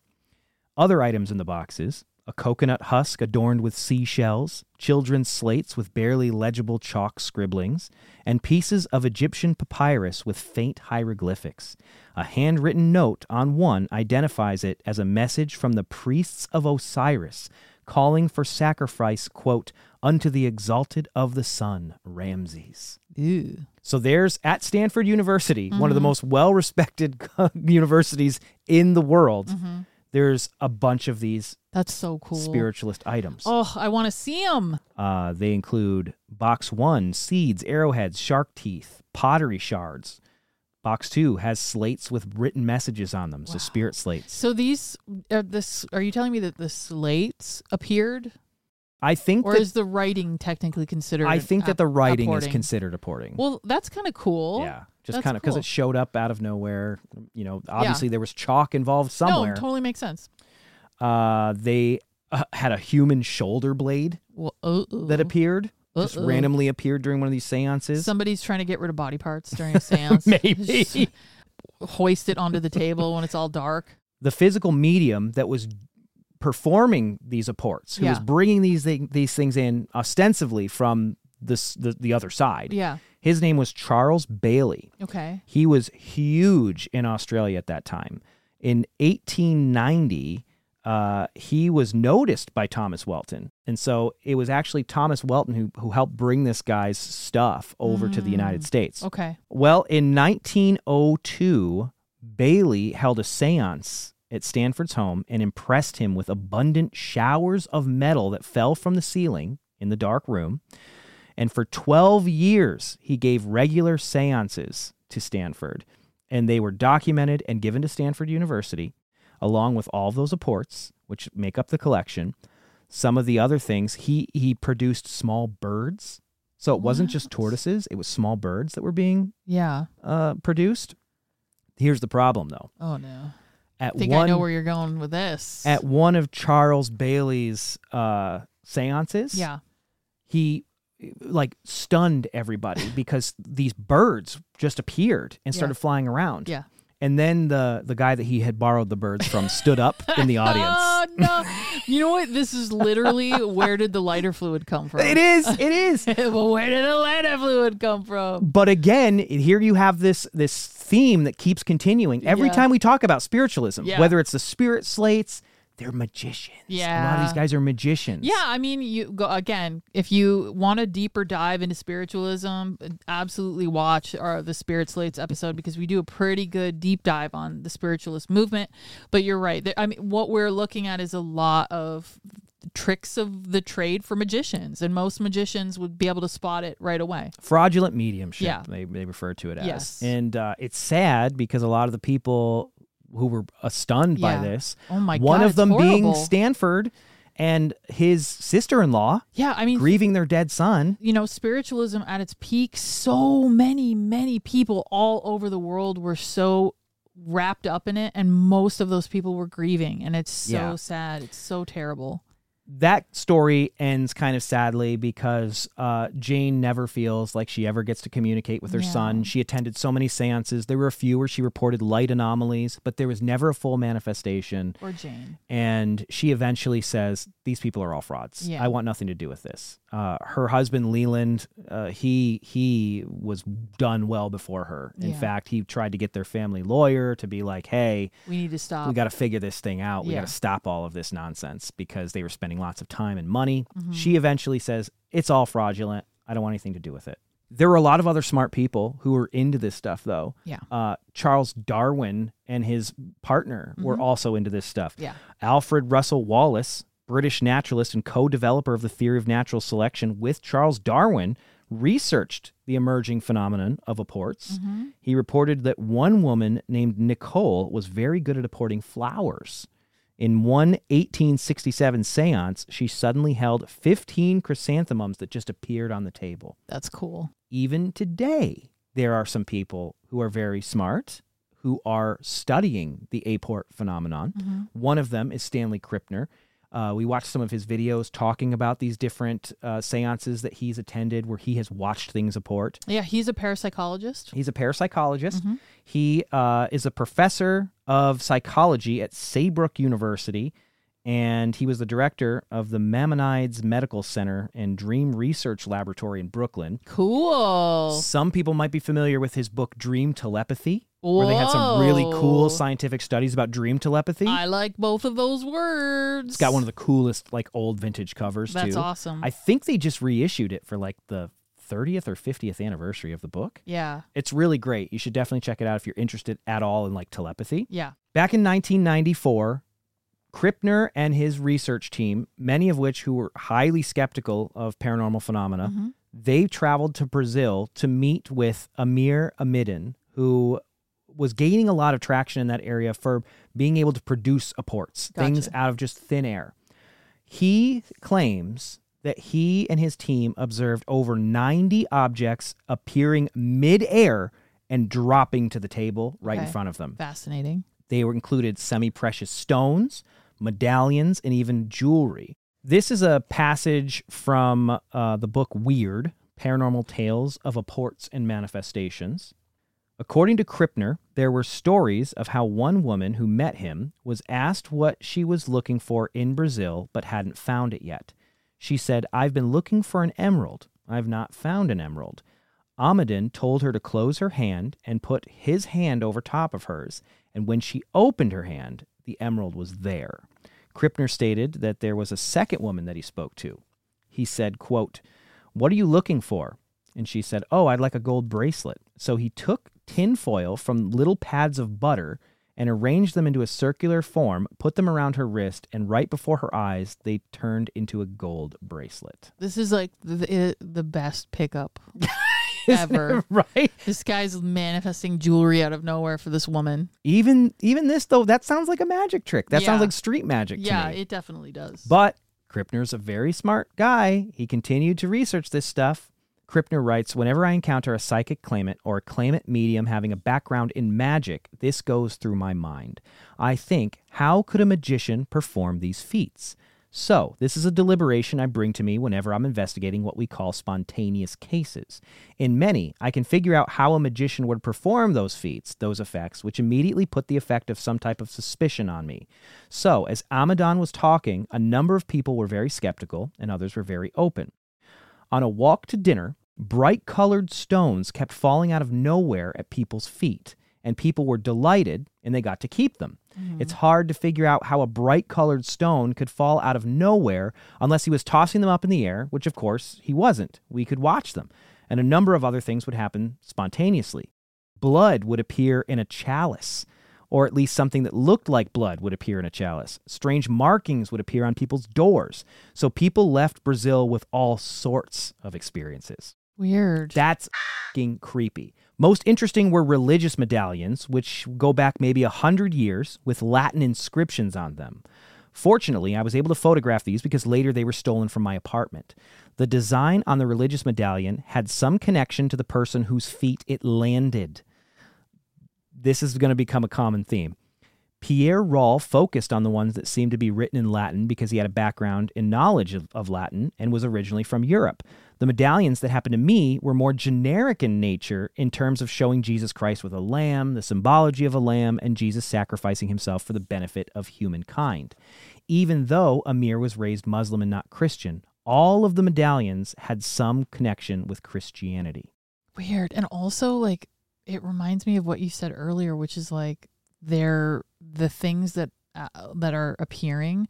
Other items in the boxes a coconut husk adorned with seashells, children's slates with barely legible chalk scribblings, and pieces of Egyptian papyrus with faint hieroglyphics. A handwritten note on one identifies it as a message from the priests of Osiris, calling for sacrifice, quote, unto the exalted of the sun, Ramses. Ew. So there's at Stanford University, one of the mm-hmm. most well respected universities in the world. Mm-hmm. There's a bunch of these That's so cool. spiritualist items. Oh, I want to see them. Uh, they include box one, seeds, arrowheads, shark teeth, pottery shards. Box two has slates with written messages on them, so spirit slates. So these are this. Are you telling me that the slates appeared, I think or that, is the writing technically considered? I think that the writing is considered apporting. Well, that's kind of cool. yeah, just that's kind of because cool. it showed up out of nowhere. You know, obviously there was chalk involved somewhere. No, totally makes sense. uh, they uh, had a human shoulder blade Well, uh, that appeared, just Uh-oh. randomly appeared during one of these seances. Somebody's trying to get rid of body parts during a seance. Maybe. Just hoist it onto the table when it's all dark. the physical medium that was performing these apports, who was bringing these these things in ostensibly from this the, the other side. Yeah. His name was Charles Bailey. Okay. He was huge in Australia at that time. In 1890, uh, he was noticed by Thomas Welton, and so it was actually Thomas Welton who who helped bring this guy's stuff over to the United States. Okay. Well, in 1902, Bailey held a seance at Stanford's home and impressed him with abundant showers of metal that fell from the ceiling in the dark room. And for 12 years, he gave regular seances to Stanford, and they were documented and given to Stanford University, along with all of those apports, which make up the collection. Some of the other things, he, he produced small birds. So it wasn't just tortoises, it was small birds that were being Yeah. uh, produced. Here's the problem, though. Oh no. At I think one, I know where you're going with this. at one of Charles Bailey's uh, seances, yeah. he like stunned everybody because these birds just appeared and Yeah. started flying around. Yeah. And then the the guy that he had borrowed the birds from stood up in the audience. Oh no! You know what? This is literally where did the lighter fluid come from? It is. It is. well, where did the lighter fluid come from? But again, here you have this this theme that keeps continuing every Yeah. time we talk about spiritualism. Yeah. Whether it's the spirit slates, they're magicians. Yeah. a lot of these guys are magicians. Yeah, I mean, you go again. If you want a deeper dive into spiritualism, absolutely watch our the Spirit Slates episode because we do a pretty good deep dive on the spiritualist movement. But you're right. I mean, what we're looking at is a lot of tricks of the trade for magicians, and most magicians would be able to spot it right away. fraudulent mediumship. Yeah. They they refer to it as. Yes. And uh, it's sad because a lot of the people who were uh, stunned by this, Oh my one god! of them being. Stanford and his sister-in-law Yeah, I mean, grieving their dead son. you know, spiritualism at its peak, so many, many people all over the world were so wrapped up in it, and most of those people were grieving, and it's so Yeah. sad. It's so terrible. That story ends kind of sadly because uh, Jane never feels like she ever gets to communicate with her Yeah. son. She attended so many seances. There were a few where she reported light anomalies, but there was never a full manifestation. Or Jane. and she eventually says these people are all frauds Yeah. i want nothing to do with this uh, her husband leland uh, he he was done well before her in Yeah. fact he tried to get their family lawyer to be like hey We need to stop. we got to figure this thing out we got to stop all of this nonsense because they were spending lots of time and money Mhm. she eventually says it's all fraudulent i don't want anything to do with it there were a lot of other smart people who were into this stuff though Yeah. uh, charles darwin and his partner were Mhm. also into this stuff Yeah. Alfred Russel Wallace, British naturalist and co developer of the theory of natural selection with Charles Darwin, researched the emerging phenomenon of apports. Mhm. He reported that one woman named Nicole was very good at apporting flowers. In one 1867 seance, she suddenly held 15 chrysanthemums that just appeared on the table. That's cool. Even today, there are some people who are very smart who are studying the apport phenomenon. Mhm. One of them is Stanley Krippner. Uh, we watched some of his videos talking about these different uh, seances that he's attended where he has watched things apport. Yeah, he's a parapsychologist. He's a parapsychologist. Mhm. He uh, is a professor of psychology at Saybrook University, and he was the director of the Maimonides Medical Center and Dream Research Laboratory in Brooklyn. Cool. Some people might be familiar with his book Dream Telepathy, where they had some really cool scientific studies about dream telepathy. I like both of those words. It's got one of the coolest like old vintage covers That's too. awesome. I think they just reissued it for like the 30th or 50th anniversary of the book. yeah. It's really great. You should definitely check it out if you're interested at all in like telepathy. Yeah. Back in 1994, Krippner and his research team, many of which who were highly skeptical of paranormal phenomena, Mm-hmm. they traveled to Brazil to meet with Amir Amiden, who was gaining a lot of traction in that area for being able to produce apports, things out of just thin air. He claims that he and his team observed over 90 objects appearing midair and dropping to the table right in front of them. Fascinating. They were included semi-precious stones, medallions, and even jewelry. This is a passage from uh, the book Weird: Paranormal Tales of Apports and Manifestations. According to Krippner, there were stories of how one woman who met him was asked what she was looking for in Brazil but hadn't found it yet. She said, I've been looking for an emerald. I've not found an emerald. Amiden told her to close her hand and put his hand over top of hers, and when she opened her hand, the emerald was there. Krippner stated that there was a second woman that he spoke to. He said, quote, What are you looking for? And she said, Oh, I'd like a gold bracelet. So he took tin foil from little pads of butter and arranged them into a circular form, put them around her wrist, and right before her eyes, they turned into a gold bracelet. This is like the the best pickup ever. right? This guy's manifesting jewelry out of nowhere for this woman. Even even this though, that sounds like a magic trick. That sounds like street magic to Yeah, it definitely does. But Krippner's a very smart guy. He continued to research this stuff. Krippner writes Whenever I encounter a psychic claimant or a claimant medium having a background in magic, this goes through my mind. I think, how could a magician perform these feats? So, this is a deliberation I bring to me whenever I'm investigating what we call spontaneous cases. In many, I can figure out how a magician would perform those feats, those effects, which immediately put the effect of some type of suspicion on me. So, as Amadon was talking, a number of people were very skeptical and others were very open. On a walk to dinner, bright colored stones kept falling out of nowhere at people's feet, and people were delighted and they got to keep them. Mm-hmm. It's hard to figure out how a bright colored stone could fall out of nowhere unless he was tossing them up in the air, which of course he wasn't. We could watch them. And a number of other things would happen spontaneously. Blood would appear in a chalice, or at least something that looked like blood would appear in a chalice. Strange markings would appear on people's doors. So people left Brazil with all sorts of experiences. Weird. That's creepy. Most interesting were religious medallions, which go back maybe a hundred years with Latin inscriptions on them. Fortunately, I was able to photograph these because later they were stolen from my apartment. The design on the religious medallion had some connection to the person whose feet it landed. This is going to become a common theme. Pierre Roll focused on the ones that seemed to be written in Latin because he had a background in knowledge of, of Latin and was originally from Europe. The medallions that happened to me were more generic in nature in terms of showing Jesus Christ with a lamb, the symbology of a lamb, and Jesus sacrificing himself for the benefit of humankind. Even though Amir was raised Muslim and not Christian, all of the medallions had some connection with Christianity. Weird. And also like it reminds me of what you said earlier, which is like they're the things that uh, that are appearing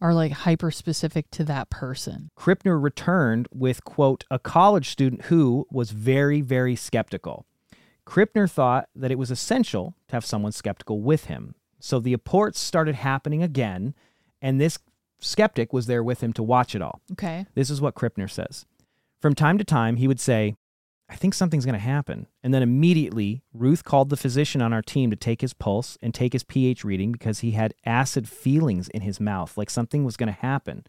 are like hyper specific to that person. Krippner returned with, quote, a college student who was very, very skeptical. Krippner thought that it was essential to have someone skeptical with him. So the apports started happening again, and this skeptic was there with him to watch it all. Okay. This is what Krippner says. From time to time, he would say, I think something's going to happen. And then immediately, Ruth called the physician on our team to take his pulse and take his pH reading because he had acid feelings in his mouth, like something was going to happen.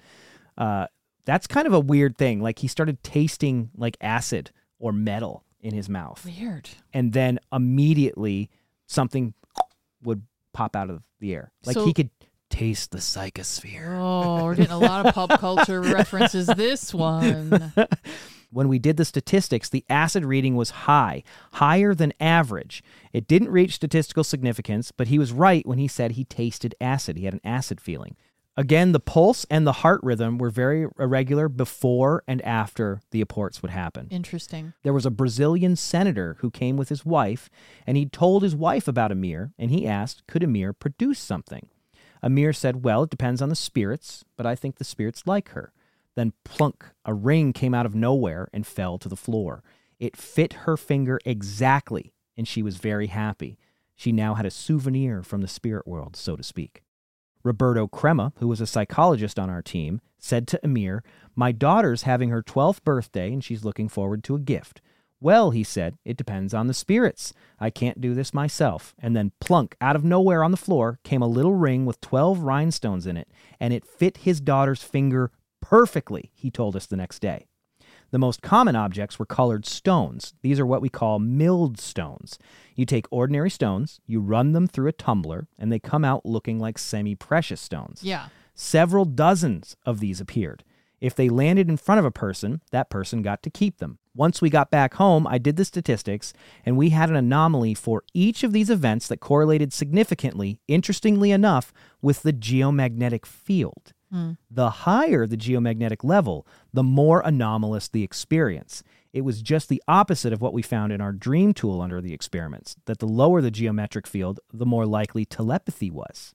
Uh, that's kind of a weird thing. Like he started tasting like acid or metal in his mouth. Weird. And then immediately, something would pop out of the air. Like So- he could taste the psychosphere. Oh, we're getting a lot of pop culture references this one. when we did the statistics, the acid reading was high, higher than average. It didn't reach statistical significance, but he was right when he said he tasted acid. He had an acid feeling. Again, the pulse and the heart rhythm were very irregular before and after the apports would happen. Interesting. There was a Brazilian senator who came with his wife, and he told his wife about Amir, and he asked, could Amir produce something? Amir said, Well, it depends on the spirits, but I think the spirits like her. Then plunk, a ring came out of nowhere and fell to the floor. It fit her finger exactly, and she was very happy. She now had a souvenir from the spirit world, so to speak. Roberto Crema, who was a psychologist on our team, said to Amir, My daughter's having her 12th birthday and she's looking forward to a gift. Well, he said, it depends on the spirits. I can't do this myself. And then plunk, out of nowhere on the floor, came a little ring with 12 rhinestones in it, and it fit his daughter's finger perfectly, he told us the next day. The most common objects were colored stones. These are what we call milled stones. You take ordinary stones, you run them through a tumbler, and they come out looking like semi precious stones. Yeah. Several dozens of these appeared. If they landed in front of a person, that person got to keep them. Once we got back home, I did the statistics, and we had an anomaly for each of these events that correlated significantly, interestingly enough, with the geomagnetic field. Hmm. The higher the geomagnetic level, the more anomalous the experience. It was just the opposite of what we found in our dream tool under the experiments, that the lower the geometric field, the more likely telepathy was.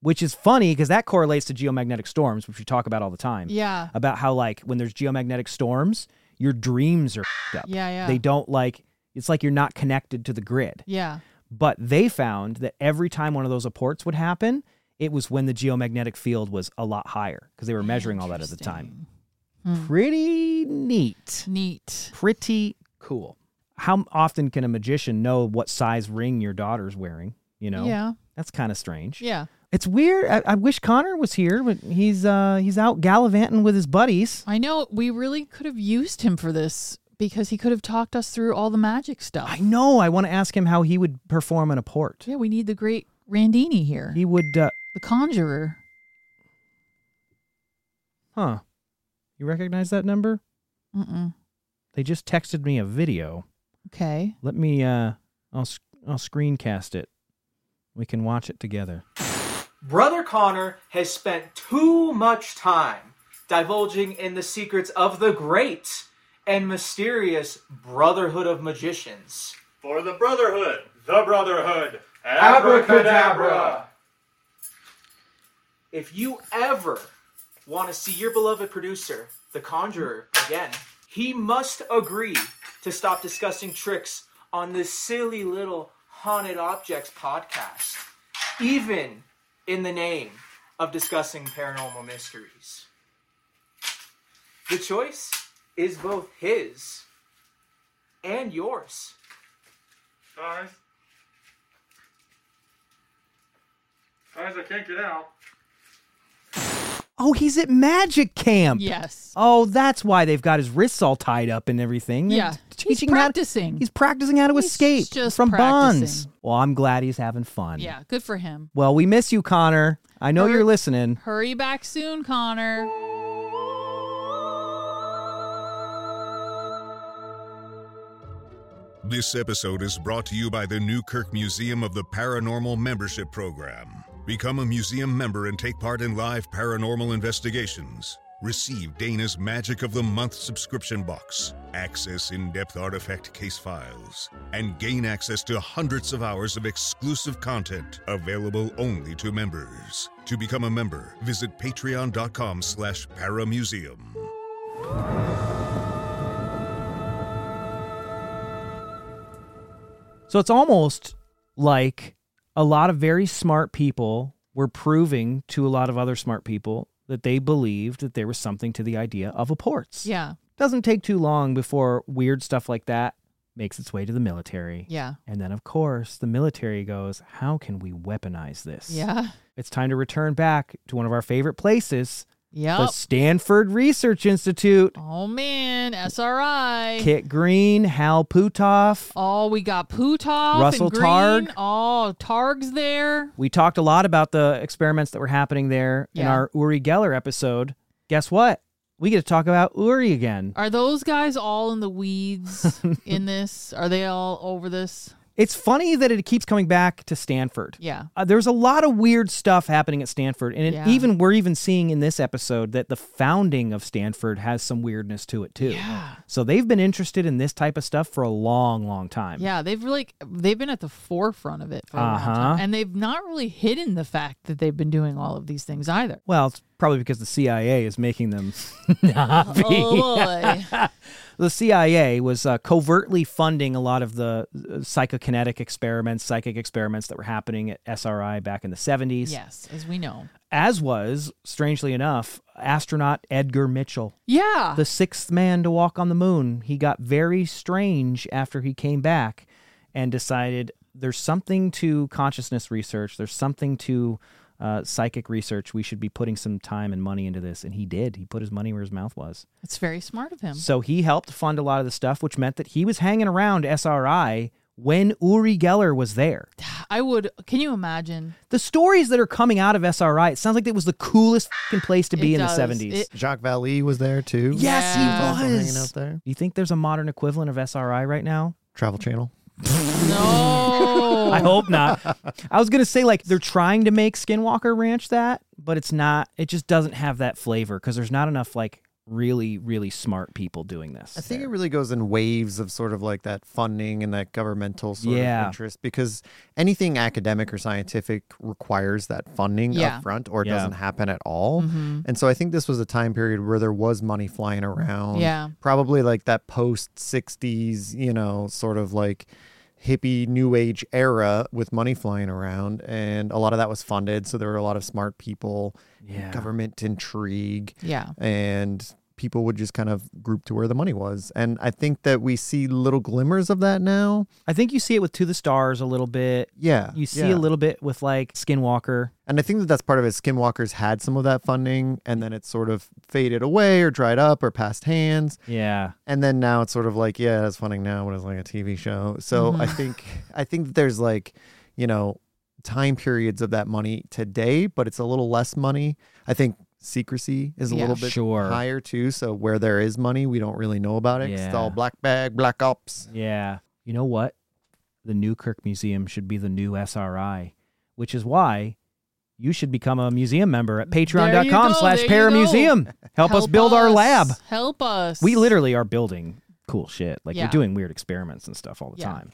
Which is funny because that correlates to geomagnetic storms, which we talk about all the time. Yeah. About how, like, when there's geomagnetic storms, your dreams are f***ed up. Yeah, yeah. They don't like, it's like you're not connected to the grid. Yeah. But they found that every time one of those apports would happen, it was when the geomagnetic field was a lot higher because they were measuring all that at the time. Pretty neat. Neat. Pretty cool. How often can a magician know what size ring your daughter's wearing? You know, Yeah. that's kind of strange. Yeah. It's weird. I, I wish Connor was here, but he's uh he's out gallivanting with his buddies. I know we really could have used him for this because he could have talked us through all the magic stuff. I know. I want to ask him how he would perform an apport. Yeah, we need the great Randini here, He would. Uh, the conjurer. huh? You recognize that number? Mm-mm. They just texted me a video. Okay. Let me. uh I'll sc- I'll screencast it. We can watch it together. Brother Connor has spent too much time divulging in the secrets of the great and mysterious Brotherhood of Magicians. For the Brotherhood, the Brotherhood, Abracadabra! If you ever want to see your beloved producer, the Conjurer, again, he must agree to stop discussing tricks on this silly little Haunted Objects podcast, even in the name of discussing paranormal mysteries. The choice is both his and yours. Guys. Guys, I can't get out. Oh, he's at magic camp. Yes. Oh, that's why they've got his wrists all tied up and everything. They're Yeah. He's teaching how to- practicing. he's practicing how to He's escape just from bonds. Well, I'm glad he's having fun. Yeah. Good for him. Well, we miss you, Connor. I know Hur- you're listening. Hurry back soon, Connor. This episode is brought to you by the Newkirk Museum of the Paranormal Membership Program. Become a museum member and take part in live paranormal investigations. Receive Dana's Magic of the Month subscription box, access in depth artifact case files, and gain access to hundreds of hours of exclusive content available only to members. To become a member, visit patreon.com slash paramuseum. So it's almost like a lot of very smart people were proving to a lot of other smart people that they believed that there was something to the idea of a apports. Yeah. Doesn't take too long before weird stuff like that makes its way to the military. Yeah. And then, of course, the military goes, How can we weaponize this? Yeah. It's time to return back to one of our favorite places, the Stanford Research Institute. Oh man, SRI. Kit Green, Hal Puthoff. Oh, we got Puthoff Russell and Green. Targ. Oh, Targ's there. We talked a lot about the experiments that were happening there in our Uri Geller episode. Guess what? We get to talk about Uri again. Are those guys all in the weeds in this? Are they all over this? It's funny that it keeps coming back to Stanford. Yeah. Uh, there's a lot of weird stuff happening at Stanford, and it, Yeah. even we're even seeing in this episode that the founding of Stanford has some weirdness to it too. Yeah. So they've been interested in this type of stuff for a long, long time. Yeah, they've really they've been at the forefront of it for a long Uh-huh. time, and they've not really hidden the fact that they've been doing all of these things either. Well, it's Probably because the CIA is making them not be. Oh boy. the CIA was uh, covertly funding a lot of the uh, psychokinetic experiments, psychic experiments that were happening at SRI back in the 70s. yes, as we know. As was, strangely enough, astronaut Edgar Mitchell, Yeah. the sixth man to walk on the moon. He got very strange after he came back and decided there's something to consciousness research, there's something to uh, psychic research. We should be putting some time and money into this. And he did. He put his money where his mouth was. it's very smart of him. So he helped fund a lot of the stuff, which meant that he was hanging around SRI when Uri Geller was there. I would. Can you imagine? The stories that are coming out of SRI, it sounds like it was the coolest fing place to be It in does. the 70s. It- Jacques Vallée was there too. yes, Yeah. he was. hanging out there. Do you think there's a modern equivalent of SRI right now? Travel Channel. No. I hope not. I was gonna say like they're trying to make Skinwalker Ranch that, but it's not. It just doesn't have that flavor because there's not enough like really really smart people doing this. I think it really goes in waves of sort of like that funding and that governmental sort Yeah. of interest because anything academic or scientific requires that funding Yeah. up front or it Yeah. doesn't happen at all. Mhm. And so I think this was a time period where there was money flying around. Yeah. Probably like that post 60s, you know, sort of like hippie new age era with money flying around and a lot of that was funded so there were a lot of smart people yeah. government intrigue Yeah. and people would just kind of group to where the money was. And I think that we see little glimmers of that now. I think you see it with To the Stars a little bit. Yeah. You see yeah. a little bit with like Skinwalker. And I think that that's part of it. Skinwalkers had some of that funding and then it sort of faded away or dried up or passed hands. Yeah. And then now it's sort of like, yeah, it's funding now, when it's like a TV show. So mm-hmm. I think, I think that there's like, you know, time periods of that money today, but it's a little less money. I think secrecy is a Yeah. little bit Sure. higher too. So where there is money, we don't really know about it. 'cause It's all black bag, black ops. Yeah. You know what? The Newkirk Museum should be the new SRI, which is why you should become a museum member at patreon.com go, slash there you go. paramuseum. Help, us build our lab. Help us. We literally are building cool shit. Like Yeah. we're doing weird experiments and stuff all the Yeah. time.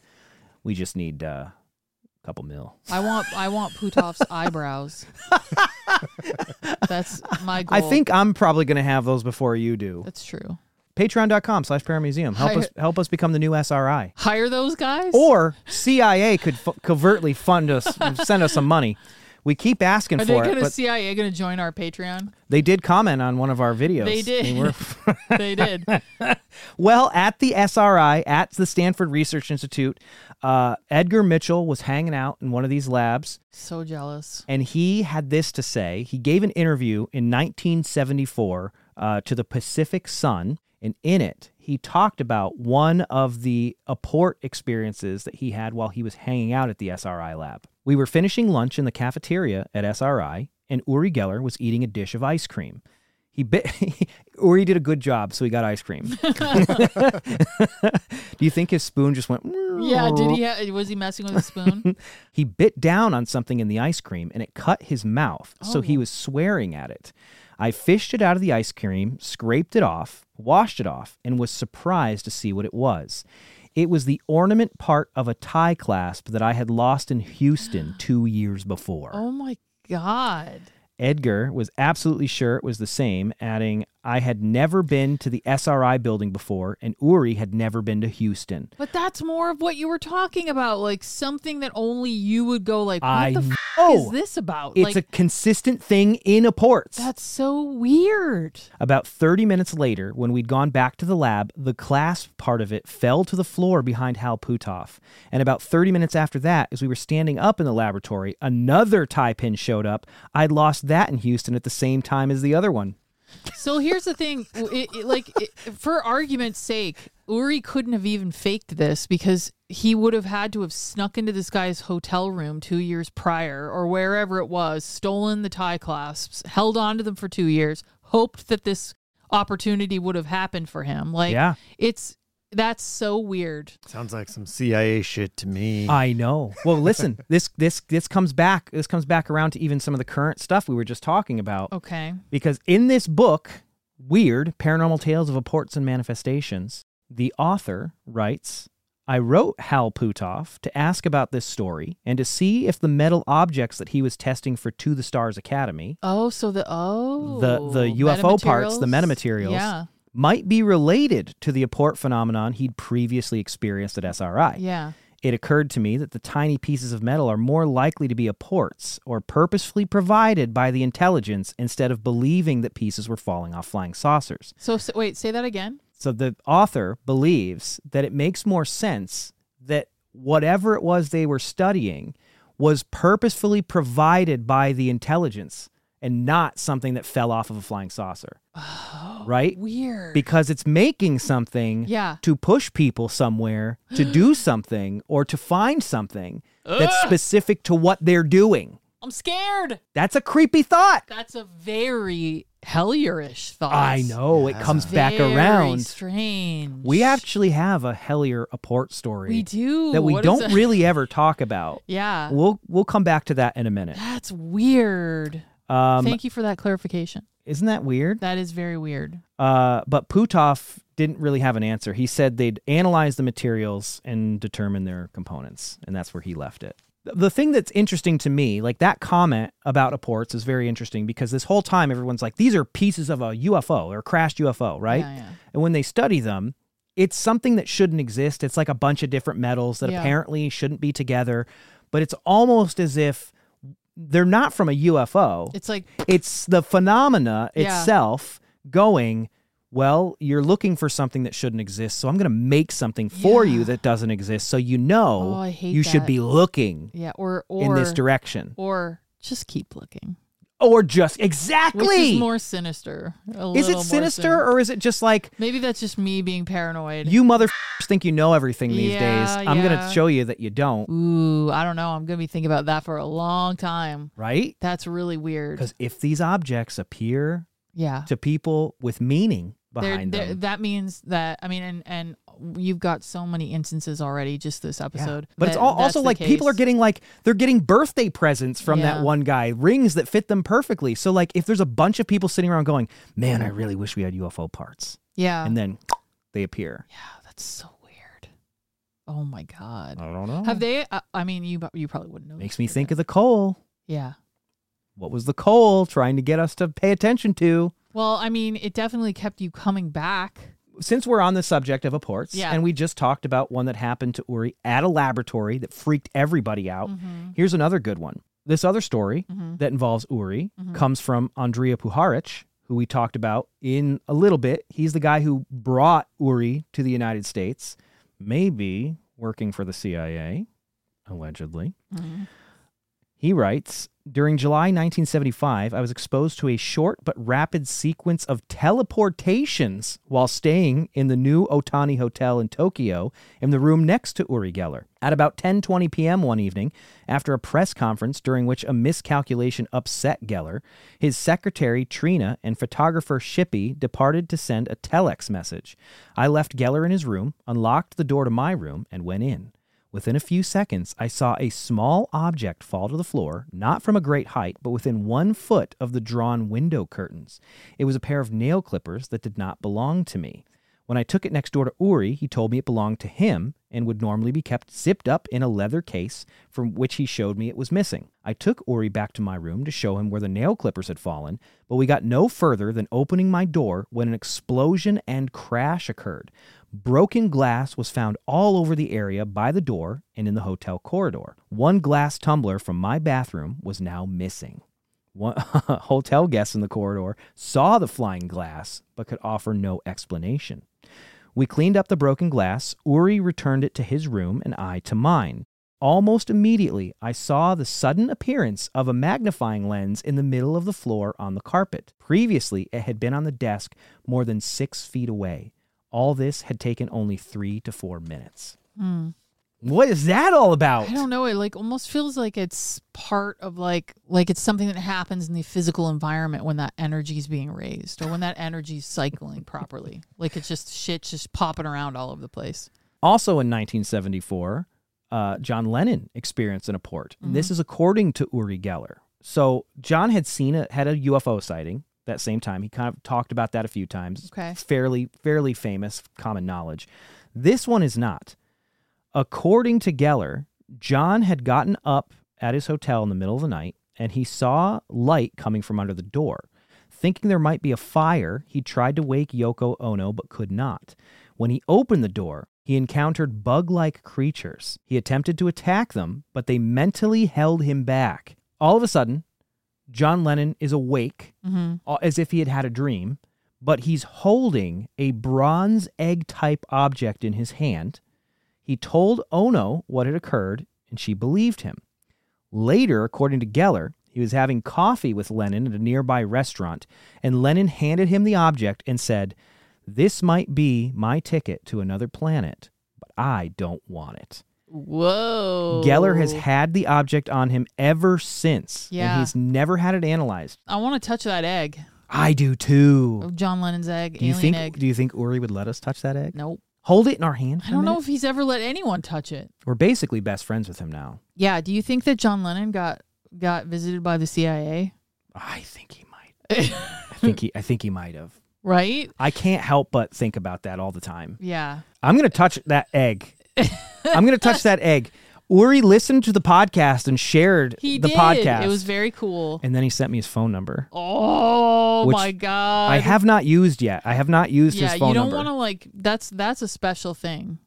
We just need uh, a couple mil. I want. I want Puthoff's eyebrows. That's my goal. I think I'm probably going to have those before you do. that's true. Patreon.com slash paramuseum. Help Hire- us help us become the new SRI. Hire those guys. Or CIA could f- covertly fund us, send us some money. We keep asking are they for it, gonna but CIA gonna join our Patreon? they did comment on one of our videos. They did. were- they did. well, at the SRI, at the Stanford Research Institute, uh, Edgar Mitchell was hanging out in one of these labs, So jealous. and he had this to say. He gave an interview in 1974 uh, to the Pacific Sun, and in it, he talked about one of the apport experiences that he had while he was hanging out at the SRI lab. We were finishing lunch in the cafeteria at SRI, and Uri Geller was eating a dish of ice cream. Or he bit Uri did a good job, so he got ice cream. Do you think his spoon just went? Yeah. Did he? Ha- was he messing with a spoon? He bit down on something in the ice cream and it cut his mouth, so he Oh. was swearing at it. I fished it out of the ice cream, scraped it off, washed it off, and was surprised to see what it was. It was the ornament part of a tie clasp that I had lost in Houston two years before. oh my god. Edgar was absolutely sure it was the same, adding, I had never been to the SRI building before, and Uri had never been to Houston. But that's more of what you were talking about, like something that only you would go like, what I the f- is this about? It's like a consistent thing in apports. that's so weird. About 30 minutes later, when we'd gone back to the lab, the clasp part of it fell to the floor behind Hal Puthoff. And about 30 minutes after that, as we were standing up in the laboratory, another tie pin showed up. I'd lost that in Houston at the same time as the other one. So here's the thing, it, it- like it, for argument's sake, Uri couldn't have even faked this because he would have had to have snuck into this guy's hotel room two years prior or wherever it was, stolen the tie clasps, held on to them for two years, hoped that this opportunity would have happened for him. Like, Yeah. it's that's so weird. Sounds like some CIA shit to me. I know. Well, listen, this this this comes back this comes back around to even some of the current stuff we were just talking about. Okay. Because in this book, Weird Paranormal Tales of Apports and Manifestations, the author writes I wrote Hal Puthoff to ask about this story and to see if the metal objects that he was testing for To the Stars Academy, Oh, so the oh the the UFO parts, the metamaterials? metamaterials, Yeah, might be related to the apport phenomenon he'd previously experienced at SRI. yeah. It occurred to me that the tiny pieces of metal are more likely to be apports or purposefully provided by the intelligence instead of believing that pieces were falling off flying saucers. So, so wait, say that again. So the author believes that it makes more sense that whatever it was they were studying was purposefully provided by the intelligence and not something that fell off of a flying saucer. Oh, right? Weird. Because it's making something yeah. to push people somewhere to do something or to find something that's specific to what they're doing. I'm scared. That's a creepy thought. That's a very Hellier-ish thought. I know. It comes back around. Strange. We actually have a Hellier apport story. We do. that we What is don't really ever talk about. Yeah. We'll we'll come back to that in a minute. That's weird. Um, Thank you for that clarification. isn't that weird? That is very weird. Uh, but Puthoff didn't really have an answer. He said they'd analyze the materials and determine their components, and that's where he left it. The thing that's interesting to me, like that comment about apports, is very interesting because this whole time everyone's like, these are pieces of a UFO or a crashed UFO, right? Yeah, yeah. And when they study them, it's something that shouldn't exist. It's like a bunch of different metals that Yeah. apparently shouldn't be together, but it's almost as if they're not from a UFO. It's like It's the phenomena Yeah. itself going, well, you're looking for something that shouldn't exist, so I'm going to make something for you that doesn't exist so you know Oh, you should be looking yeah, or or in this direction. or just keep looking. Or just exactly. Which is more sinister. a Is it more sinister or is it just like Maybe that's just me being paranoid. you mother think you know everything these Yeah, days? I'm yeah. to show you that you don't, Ooh, I don't know. I'm gonna be thinking about that for a long time. right? That's really weird. Because if these objects appear Yeah. to people with meaning behind they're- them, that means that I mean, and and you've got so many instances already just this Yeah. episode. But it's that al- that's also like people are getting like they're getting birthday presents from Yeah. that one guy, rings that fit them perfectly. So like if there's a bunch of people sitting around going, "Man, I really wish we had UFO parts," yeah, and then they appear. yeah, that's so weird. Oh my god. I don't know. Have they? Uh, I mean, you you probably wouldn't know. Makes me think of the coal. Yeah. What was the coal trying to get us to pay attention to? Well, I mean, it definitely kept you coming back. Since we're on the subject of apports, Yeah. and we just talked about one that happened to Uri at a laboratory that freaked everybody out. Mhm. Here's another good one. This other story Mhm. that involves Uri Mhm. comes from Andrija Puharich, who we talked about in a little bit. He's the guy who brought Uri to the United States, maybe working for the CIA, allegedly. Mhm. He writes During July 1975, I was exposed to a short but rapid sequence of teleportations while staying in the new Otani Hotel in Tokyo in the room next to Uri Geller. At about 10:20 p.m. one evening, after a press conference during which a miscalculation upset Geller, his secretary Trina and photographer Shipi departed to send a telex message. I left Geller in his room, unlocked the door to my room, and went in. Within a few seconds, I saw a small object fall to the floor, not from a great height, but within one foot of the drawn window curtains. It was a pair of nail clippers that did not belong to me. When I took it next door to Uri, he told me it belonged to him and would normally be kept zipped up in a leather case from which he showed me it was missing. I took Uri back to my room to show him where the nail clippers had fallen, but we got no further than opening my door when an explosion and crash occurred. Broken glass was found all over the area by the door and in the hotel corridor. One glass tumbler from my bathroom was now missing. One hotel guests in the corridor saw the flying glass but could offer no explanation. We cleaned up the broken glass. Uri returned it to his room and I to mine. Almost immediately, I saw the sudden appearance of a magnifying lens in the middle of the floor on the carpet. Previously, it had been on the desk more than six feet away. All this had taken only three to four minutes. Hmm. What is that all about? I don't know. It like almost feels like it's part of like like it's something that happens in the physical environment when that energy is being raised or when that energy is cycling properly. Like it's just shit just popping around all over the place. Also in 1974, uh, John Lennon experienced an apport. And this is according to Uri Geller. So John had seen a had a UFO sighting that same time. He kind of talked about that a few times. Okay. Fairly fairly famous, common knowledge. This one is not. According to Geller, John had gotten up at his hotel in the middle of the night and he saw light coming from under the door. Thinking there might be a fire, he tried to wake Yoko Ono but could not. When he opened the door, he encountered bug like creatures. He attempted to attack them, but they mentally held him back. All of a sudden, John Lennon is awake hmm uh, as if he had had a dream, but he's holding a bronze egg type object in his hand. He told Ono what had occurred, and she believed him. Later, according to Geller, he was having coffee with Lennon at a nearby restaurant, and Lennon handed him the object and said, This might be my ticket to another planet, but I don't want it. Whoa. Geller has had the object on him ever since, Yeah. and he's never had it analyzed. I want to touch that egg. I do too. John Lennon's egg, Do you alien think? egg. Do you think Uri would let us touch that egg? nope. Hold it in our hand. I don't know if he's ever let anyone touch it. We're basically best friends with him now. Yeah. Do you think that John Lennon got got visited by the CIA? I think he might. I think he. I think he might have. right? I can't help but think about that all the time. Yeah. I'm gonna touch that egg. I'm gonna touch that egg. Uri listened to the podcast and shared He the did. podcast. It was very cool. and then he sent me his phone number. Oh my god. I have not used yet. I have not used Yeah, his phone you don't want to like that's that's a special thing.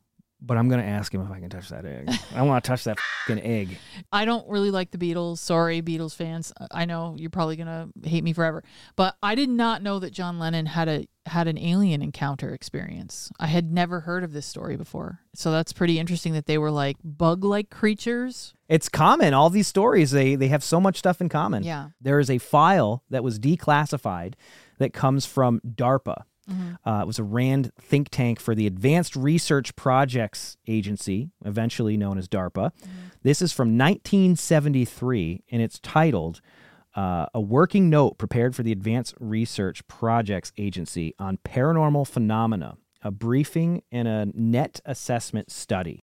But I'm gonna ask him if I can touch that egg. I want to touch that fucking egg. I don't really like the Beatles. Sorry, Beatles fans. I know you're probably gonna hate me forever, but I did not know that John Lennon had a had an alien encounter experience. I had never heard of this story before, so that's pretty interesting that they were like bug like creatures. It's common. All these stories, they they have so much stuff in common. Yeah. There is a file that was declassified that comes from DARPA. Uh, it was a RAND think tank for the Advanced Research Projects Agency, eventually known as DARPA. This is from 1973, and it's titled uh, A Working Note Prepared for the Advanced Research Projects Agency on Paranormal Phenomena, a briefing and a net assessment study.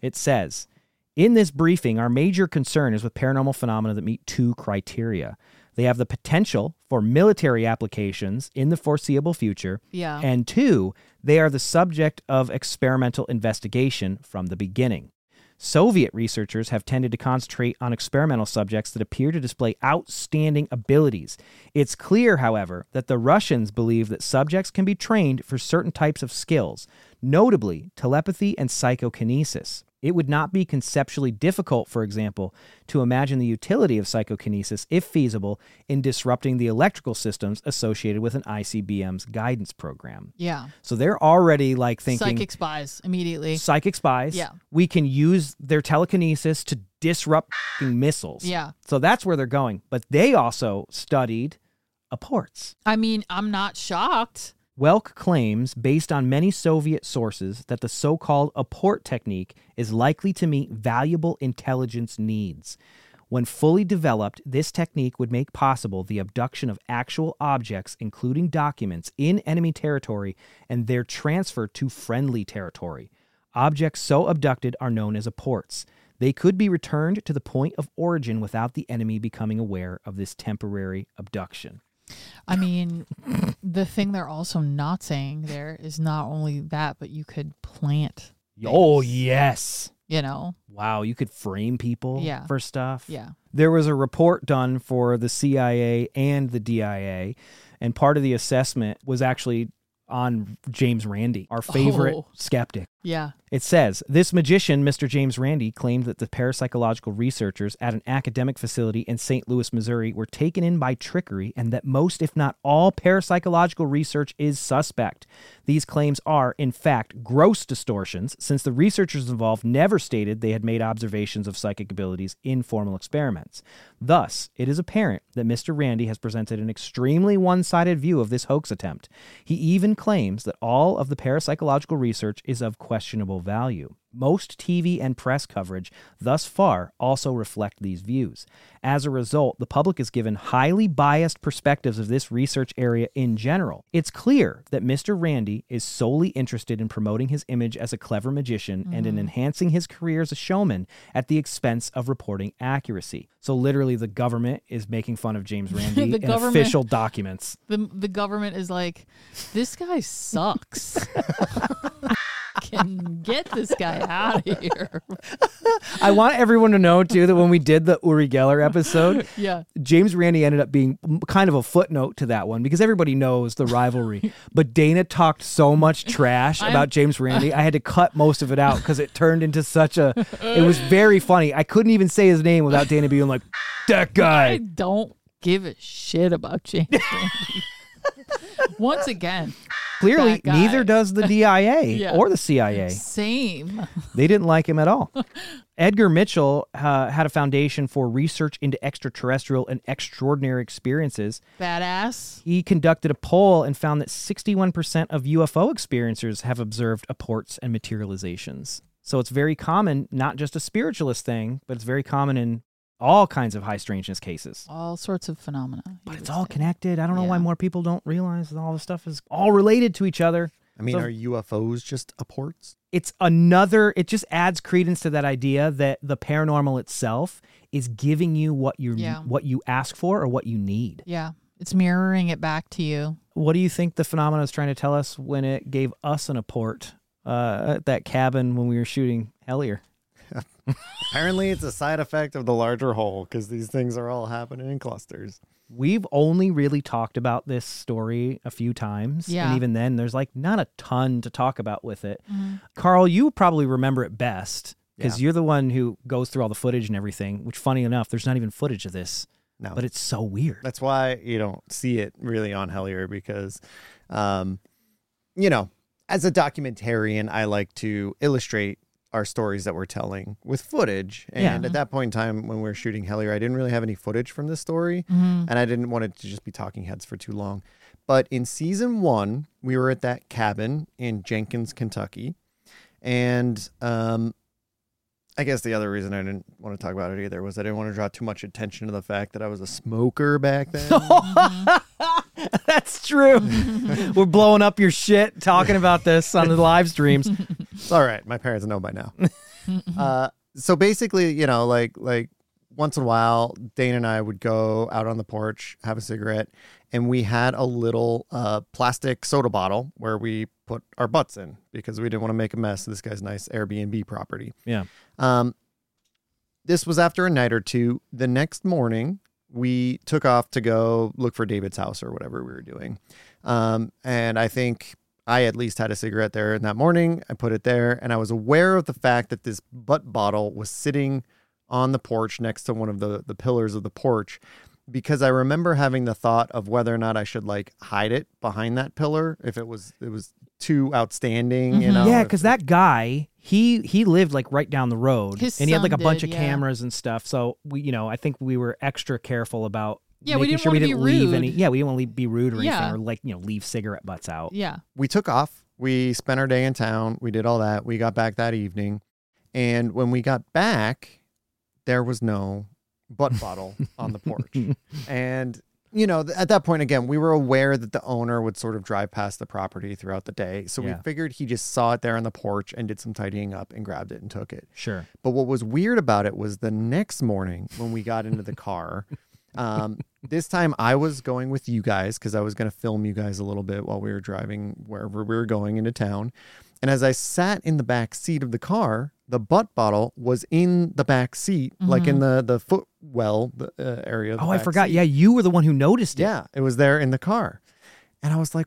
It says, in this briefing, our major concern is with paranormal phenomena that meet two criteria. They have the potential for military applications in the foreseeable future, Yeah. and two, they are the subject of experimental investigation from the beginning. Soviet researchers have tended to concentrate on experimental subjects that appear to display outstanding abilities. It's clear, however, that the Russians believe that subjects can be trained for certain types of skills, notably telepathy and psychokinesis. It would not be conceptually difficult, for example, to imagine the utility of psychokinesis, if feasible, in disrupting the electrical systems associated with an ICBM's guidance program. yeah. So they're already like thinking Psychic spies immediately. psychic spies. Yeah. We can use their telekinesis to disrupt missiles. Yeah. So that's where they're going. But they also studied apports. I mean, I'm not shocked. Welk claims, based on many Soviet sources, that the so called apport technique is likely to meet valuable intelligence needs. When fully developed, this technique would make possible the abduction of actual objects, including documents, in enemy territory and their transfer to friendly territory. Objects so abducted are known as apports. They could be returned to the point of origin without the enemy becoming aware of this temporary abduction. I mean, the thing they're also not saying there is not only that, but you could plant. Oh, things, yes. You know? Wow, you could frame people Yeah. for stuff. Yeah. There was a report done for the CIA and the DIA, and part of the assessment was actually on James Randi, our favorite Oh. skeptic. Yeah. It says this magician, Mr. James Randi, claimed that the parapsychological researchers at an academic facility in St. Louis, Missouri, were taken in by trickery and that most, if not all, parapsychological research is suspect. These claims are, in fact, gross distortions, since the researchers involved never stated they had made observations of psychic abilities in formal experiments. Thus, it is apparent that Mr. Randi has presented an extremely one sided view of this hoax attempt. He even claims that all of the parapsychological research is of questionable value. Most TV and press coverage thus far also reflect these views. As a result, the public is given highly biased perspectives of this research area in general. It's clear that Mr. Randi is solely interested in promoting his image as a clever magician and in mm. enhancing his career as a showman at the expense of reporting accuracy. So, literally, the government is making fun of James Randi The in official documents. The the government is like, this guy sucks. Fucking get this guy out of here. I want everyone to know too that when we did the Uri Geller episode, Yeah. James Randi ended up being kind of a footnote to that one because everybody knows the rivalry. but Dana talked so much trash I'm- about James Randi, I had to cut most of it out because it turned into such a. It was very funny. I couldn't even say his name without Dana being like, "That guy." I don't give a shit about James Randi. Once again, Clearly, neither does the DIA Yeah. or the CIA. same. They didn't like him at all. Edgar Mitchell uh, had a foundation for research into extraterrestrial and extraordinary experiences. Badass. He conducted a poll and found that 61% of UFO experiencers have observed apports and materializations. So it's very common, not just a spiritualist thing, but it's very common in all kinds of high strangeness cases. All sorts of phenomena. But it's all say. connected. I don't know why more people don't realize that all this stuff is all related to each other. I mean, So- are UFOs just apports? it's another it just adds credence to that idea that the paranormal itself is giving you what you Yeah. what you ask for or what you need. Yeah. It's mirroring it back to you. What do you think the phenomena is trying to tell us when it gave us an apport uh, at that cabin when we were shooting Hellier? Apparently, it's a side effect of the larger whole because these things are all happening in clusters. We've only really talked about this story a few times. Yeah. And even then, there's like not a ton to talk about with it. Mm-hmm. Karl, you probably remember it best because Yeah. you're the one who goes through all the footage and everything, which, funny enough, there's not even footage of this, No, but it's so weird. That's why you don't see it really on Hellier because, um, you know, as a documentarian, I like to illustrate our stories that we're telling with footage. And Yeah. at that point in time, when we were shooting Hellier, I didn't really have any footage from this story, Mm-hmm. and I didn't want it to just be talking heads for too long. But in season one, we were at that cabin in Jenkins, Kentucky, and um, I guess the other reason I didn't want to talk about it either was I didn't want to draw too much attention to the fact that I was a smoker back then. That's true. We're blowing up your shit talking about this on the live streams. It's all right. My parents know by now. uh, so basically, you know, like like once in a while, Dane and I would go out on the porch, have a cigarette, and we had a little uh, plastic soda bottle where we put our butts in because we didn't want to make a mess of this guy's nice Airbnb property. Yeah. Um, this was after a night or two. The next morning, we took off to go look for David's house or whatever we were doing. Um, and I think I at least had a cigarette there in that morning. I put it there, and I was aware of the fact that this butt bottle was sitting on the porch next to one of the, the pillars of the porch because I remember having the thought of whether or not I should like hide it behind that pillar if it was it was too outstanding, you Mhm. know. yeah, because that guy, he he lived like right down the road, His and he had like a son bunch of yeah. cameras and stuff. So we, you know, I think we were extra careful about Yeah, we making didn't sure we wanna be didn't leave rude. any. Yeah, we didn't want to be rude or Yeah. anything, or like you know leave cigarette butts out. Yeah. we took off. We spent our day in town. We did all that. We got back that evening. And when we got back, there was no butt bottle on the porch. And, you know, at that point, again, we were aware that the owner would sort of drive past the property throughout the day. So Yeah. we figured he just saw it there on the porch and did some tidying up and grabbed it and took it. Sure. But what was weird about it was the next morning when we got into the car, um, this time I was going with you guys because I was going to film you guys a little bit while we were driving wherever we were going into town. And as I sat in the back seat of the car, the butt bottle was in the back seat, like in the the footwell the, uh, area. Of the Oh, I forgot. seat. Yeah, you were the one who noticed it. Yeah, it was there in the car. And I was like,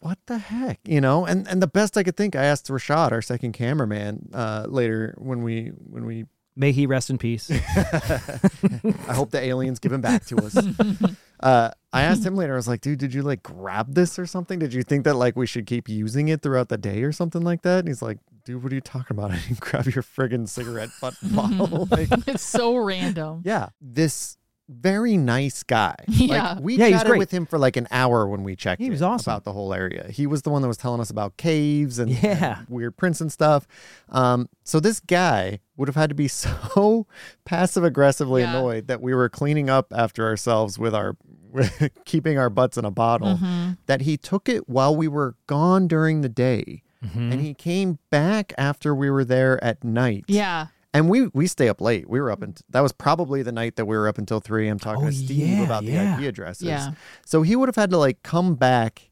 what the heck? You know? And and the best I could think, I asked Rashad, our second cameraman, uh, later when we when we May he rest in peace. I hope the aliens give him back to us. Uh, I asked him later, I was like, dude, did you like grab this or something? Did you think that like we should keep using it throughout the day or something like that? And he's like, dude, what are you talking about? I didn't grab your friggin' cigarette butt bottle. Like, It's so random. yeah. This very nice guy. Yeah. Like we Yeah, he's chatted great. with him for like an hour when we checked He was in awesome. about the whole area. He was the one that was telling us about caves and, Yeah. and weird prints and stuff. Um, so this guy would have had to be so passive aggressively Yeah. annoyed that we were cleaning up after ourselves with our with keeping our butts in a bottle Mm-hmm. that he took it while we were gone during the day. Mm-hmm. And he came back after we were there at night. Yeah. And we we stay up late. We were up and that was probably the night that we were up until 3 a.m. talking Oh, to Steve yeah, about yeah. the IP addresses. Yeah. So he would have had to like come back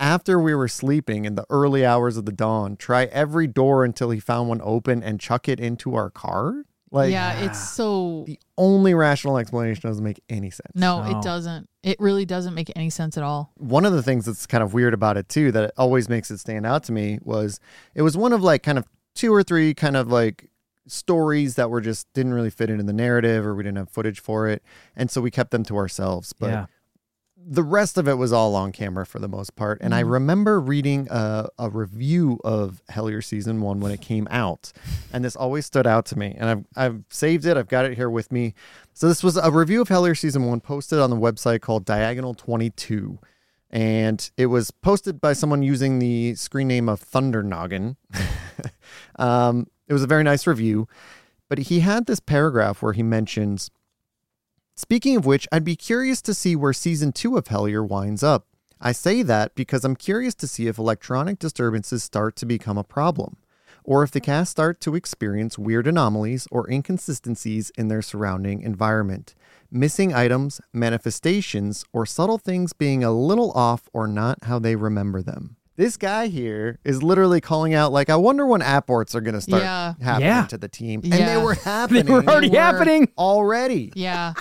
after we were sleeping in the early hours of the dawn, try every door until he found one open and chuck it into our car? Like, yeah, it's so the only rational explanation doesn't make any sense. no, No. it doesn't. It really doesn't make any sense at all. One of the things that's kind of weird about it too, that always makes it stand out to me, was it was one of like kind of two or three kind of like stories that were just didn't really fit into the narrative or we didn't have footage for it. And so we kept them to ourselves. But yeah. The rest of it was all on camera for the most part. And I Mhm. remember reading a, a review of Hellier season one when it came out, and this always stood out to me. And I've I've saved it. I've got it here with me. So this was a review of Hellier season one posted on the website called Diagonal Twenty Two. And it was posted by someone using the screen name of Thunder Noggin. um, it was a very nice review, but he had this paragraph where he mentions Speaking of which, I'd be curious to see where season two of Hellier winds up. I say that because I'm curious to see if electronic disturbances start to become a problem, or if the cast start to experience weird anomalies or inconsistencies in their surrounding environment, missing items, manifestations, or subtle things being a little off or not how they remember them. This guy here is literally calling out, like, I wonder when apports are going to start Yeah. happening Yeah. to the team. And they were happening. They were already happening. Already. Yeah.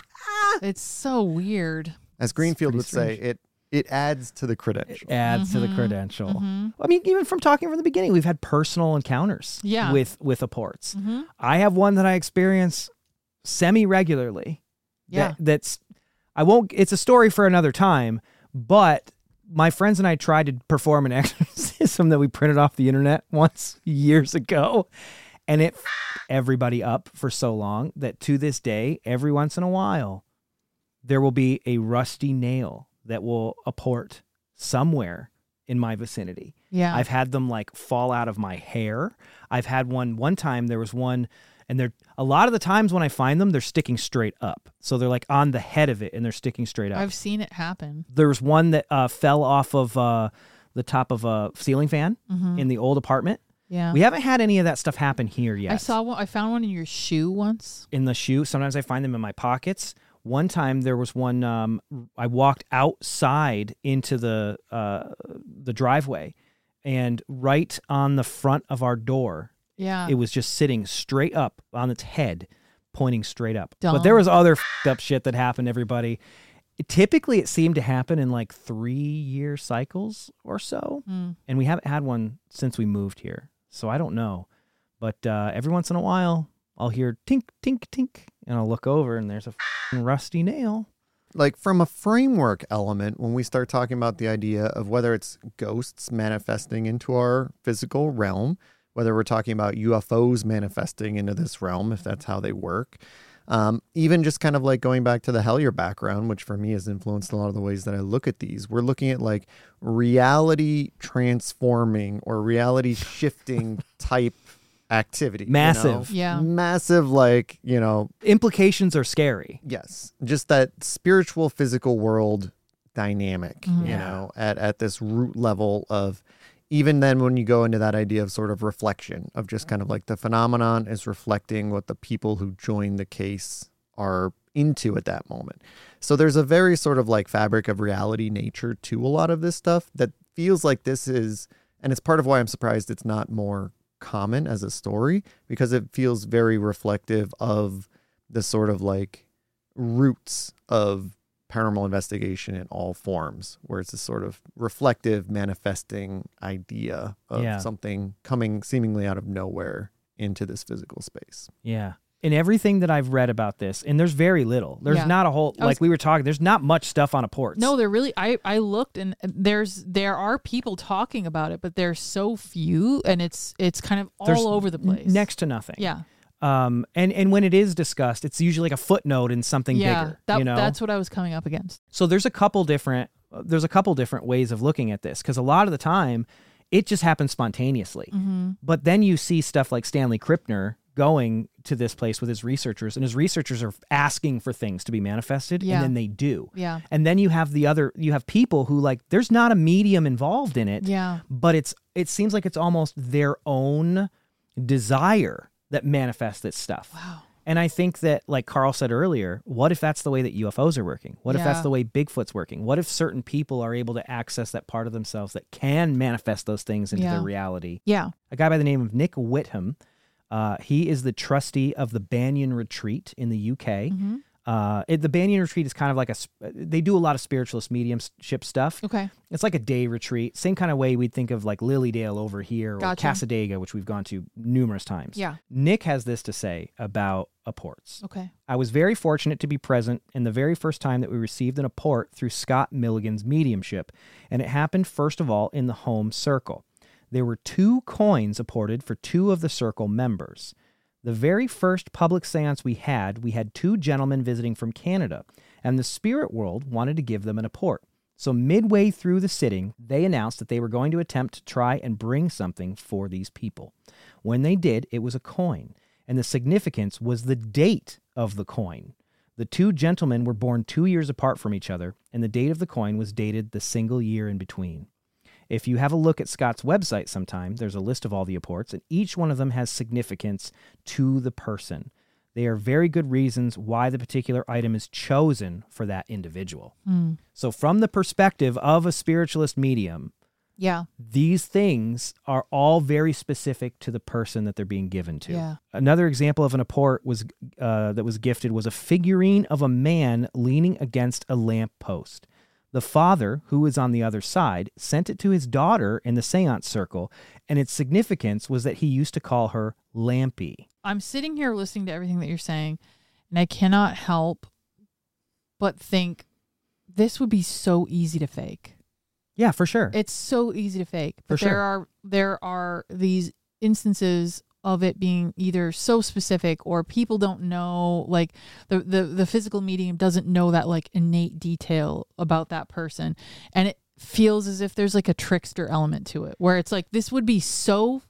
It's so weird. As Greenfield pretty would say, it it adds to the credential. adds to the Mhm, credential. mhm. I mean, even from talking from the beginning, we've had personal encounters Yeah. with with apports. hmm I have one that I experience semi regularly. Yeah. that's I won't. It's a story for another time. But my friends and I tried to perform an exorcism that we printed off the internet once years ago, and it f- everybody up for so long that to this day, every once in a while, there will be a rusty nail that will apport somewhere in my vicinity. Yeah. I've had them like fall out of my hair. I've had one one time there was one and they're a lot of the times when I find them they're sticking straight up. So they're like on the head of it and they're sticking straight up. I've seen it happen. there was one that uh, fell off of uh, the top of a ceiling fan Mhm. in the old apartment. Yeah. We haven't had any of that stuff happen here yet. I saw one. I found one in your shoe once. in the shoe. Sometimes I find them in my pockets. One time there was one. Um, I walked outside into the uh, the driveway, and right on the front of our door, Yeah. it was just sitting straight up on its head, pointing straight up. But there was other fed up shit that happened. Everybody. It- typically, it seemed to happen in like three year cycles or so, Mm. and we haven't had one since we moved here. So I don't know, but uh, every once in a while, I'll hear tink tink tink, and I'll look over, and there's a rusty nail. like from a framework element when we start talking about the idea of whether it's ghosts manifesting into our physical realm whether we're talking about ufos manifesting into this realm if that's how they work um, even just kind of like going back to the hellier background which for me has influenced a lot of the ways that i look at these we're looking at like reality transforming or reality shifting type activity you know? Massive. Yeah. massive like you know Implications are scary. Yes, just that spiritual physical world dynamic, Mhm. you know, at at this root level of even then when you go into that idea of sort of reflection of just kind of like the phenomenon is reflecting what the people who join the case are into at that moment. So there's a very sort of like fabric of reality nature to a lot of this stuff that feels like this is and it's part of why I'm surprised it's not more common as a story because it feels very reflective of the sort of like roots of paranormal investigation in all forms, where it's a sort of reflective, manifesting idea of Yeah. something coming seemingly out of nowhere into this physical space. Yeah. In everything that I've read about this, and there's very little. There's Yeah. not a whole I was- like we were talking. There's not much stuff on apport. No, they're really. I I looked and there's there are people talking about it, but there's so few, and it's it's kind of all There's over the place. next to nothing. Yeah. Um. And and when it is discussed, it's usually like a footnote in something yeah. bigger. that, you know. That's what I was coming up against. So there's a couple different there's a couple different ways of looking at this because a lot of the time it just happens spontaneously. Mm-hmm. But then you see stuff like Stanley Krippner going to this place with his researchers, and his researchers are asking for things to be manifested, Yeah. and then they do. Yeah. And then you have the other you have people who like there's not a medium involved in it, Yeah. but it's it seems like it's almost their own desire that manifests this stuff. Wow. And I think that, like Karl said earlier, what if that's the way that UFOs are working? What if that's the way Bigfoot's working? What if certain people are able to access that part of themselves that can manifest those things into Yeah. their reality? Yeah. A guy by the name of Nick Whitham, uh, he is the trustee of the Banyan Retreat in the UK. Mhm. Uh, it, the Banyan Retreat is kind of like a, they do a lot of spiritualist mediumship stuff. Okay. It's like a day retreat, same kind of way we'd think of like Lily Dale over here or Gotcha. Cassadaga, which we've gone to numerous times. Yeah. Nick has this to say about apports. Okay. I was very fortunate to be present in the very first time that we received an apport through Scott Milligan's mediumship, and it happened first of all in the home circle. There were two coins apported for two of the circle members. The very first public seance we had, we had two gentlemen visiting from Canada, and the spirit world wanted to give them an apport. So, midway through the sitting, they announced that they were going to attempt to try and bring something for these people. When they did, it was a coin, and the significance was the date of the coin. The two gentlemen were born two years apart from each other, and the date of the coin was dated the single year in between. If you have a look at Scott's website sometime, there's a list of all the apports, and each one of them has significance to the person. They are very good reasons why the particular item is chosen for that individual. Mm. So, from the perspective of a spiritualist medium, Yeah. these things are all very specific to the person that they're being given to. Yeah. Another example of an apport was uh, that was gifted was a figurine of a man leaning against a lamp post. The father, who was on the other side, sent it to his daughter in the seance circle, and its significance was that he used to call her Lampy. I'm sitting here listening to everything that you're saying, and I cannot help but think this would be so easy to fake. Yeah, for sure. It's so easy to fake. For But there sure. are there are these instances of it being either so specific or people don't know like the, the the physical medium doesn't know that like innate detail about that person. And it feels as if there's like a trickster element to it where it's like this would be so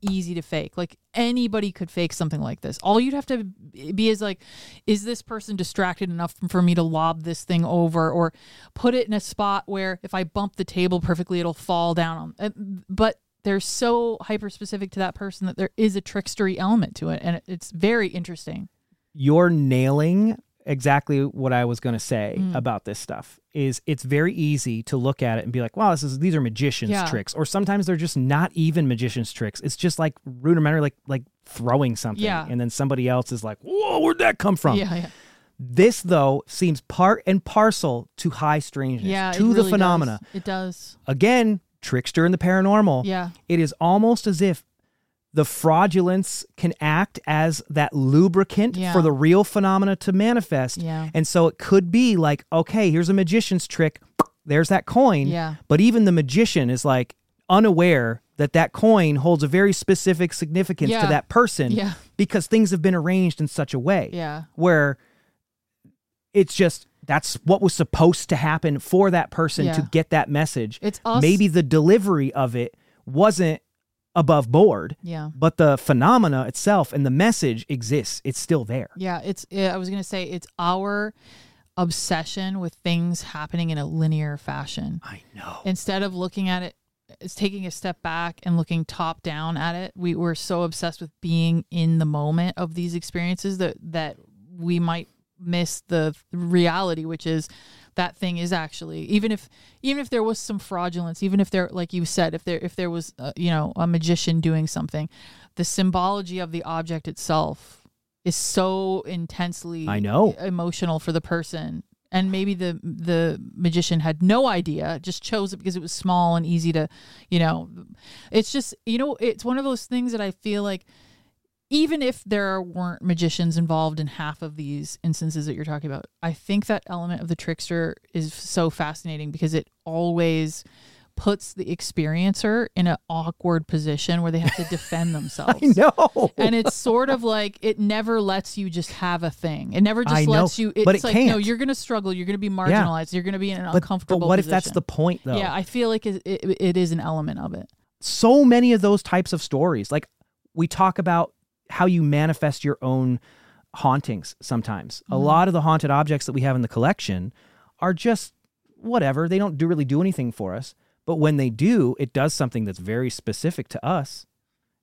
easy to fake. Like anybody could fake something like this. All you'd have to be is like is this person distracted enough for me to lob this thing over or put it in a spot where if i bump the table perfectly it'll fall down on but they're so hyper specific to that person that there is a trickstery element to it and it's very interesting you're nailing exactly what I was going to say Mm. about this stuff is it's very easy to look at it and be like, wow, this is these are magicians Yeah. tricks or sometimes they're just not even magicians tricks. It's just like rudimentary like like throwing something Yeah. and then somebody else is like, "Whoa, where'd that come from?" yeah yeah This though seems part and parcel to high strangeness, yeah to the really phenomena. does. it does Again, trickster in the paranormal yeah it is almost as if the fraudulence can act as that lubricant Yeah. for the real phenomena to manifest. Yeah. And so it could be like, okay, here's a magician's trick. There's that coin. Yeah. But even the magician is like unaware that that coin holds a very specific significance Yeah. to that person Yeah. because things have been arranged in such a way yeah where it's just that's what was supposed to happen for that person to get that message. It's us- Maybe the delivery of it wasn't above board, yeah but the phenomena itself and the message exists. It's still there. Yeah, it's. I was gonna say it's our obsession with things happening in a linear fashion. I know. Instead of looking at it, it's taking a step back and looking top down at it. We were so obsessed with being in the moment of these experiences that that we might miss the reality, which is that thing is actually even if even if there was some fraudulence, even if there, like you said, if there if there was uh, you know a magician doing something, the symbology of the object itself is so intensely I know. emotional for the person and maybe the the magician had no idea just chose it because it was small and easy to you know it's just you know it's one of those things that i feel like even if there weren't magicians involved in half of these instances that you're talking about i think that element of the trickster is so fascinating because it always puts the experiencer in an awkward position where they have to defend themselves I know. and it's sort of like it never lets you just have a thing. It never just I know, lets you. It's but it like no, can't. you're going to struggle. You're going to be marginalized. You're going to be in an but, but uncomfortable. what if that's the point though? Yeah, I feel like it, it, it is an element of it. so many of those types of stories. Like we talk about how you manifest your own hauntings sometimes. A Mhm. lot of the haunted objects that we have in the collection are just whatever. They don't do really do anything for us. But when they do, it does something that's very specific to us.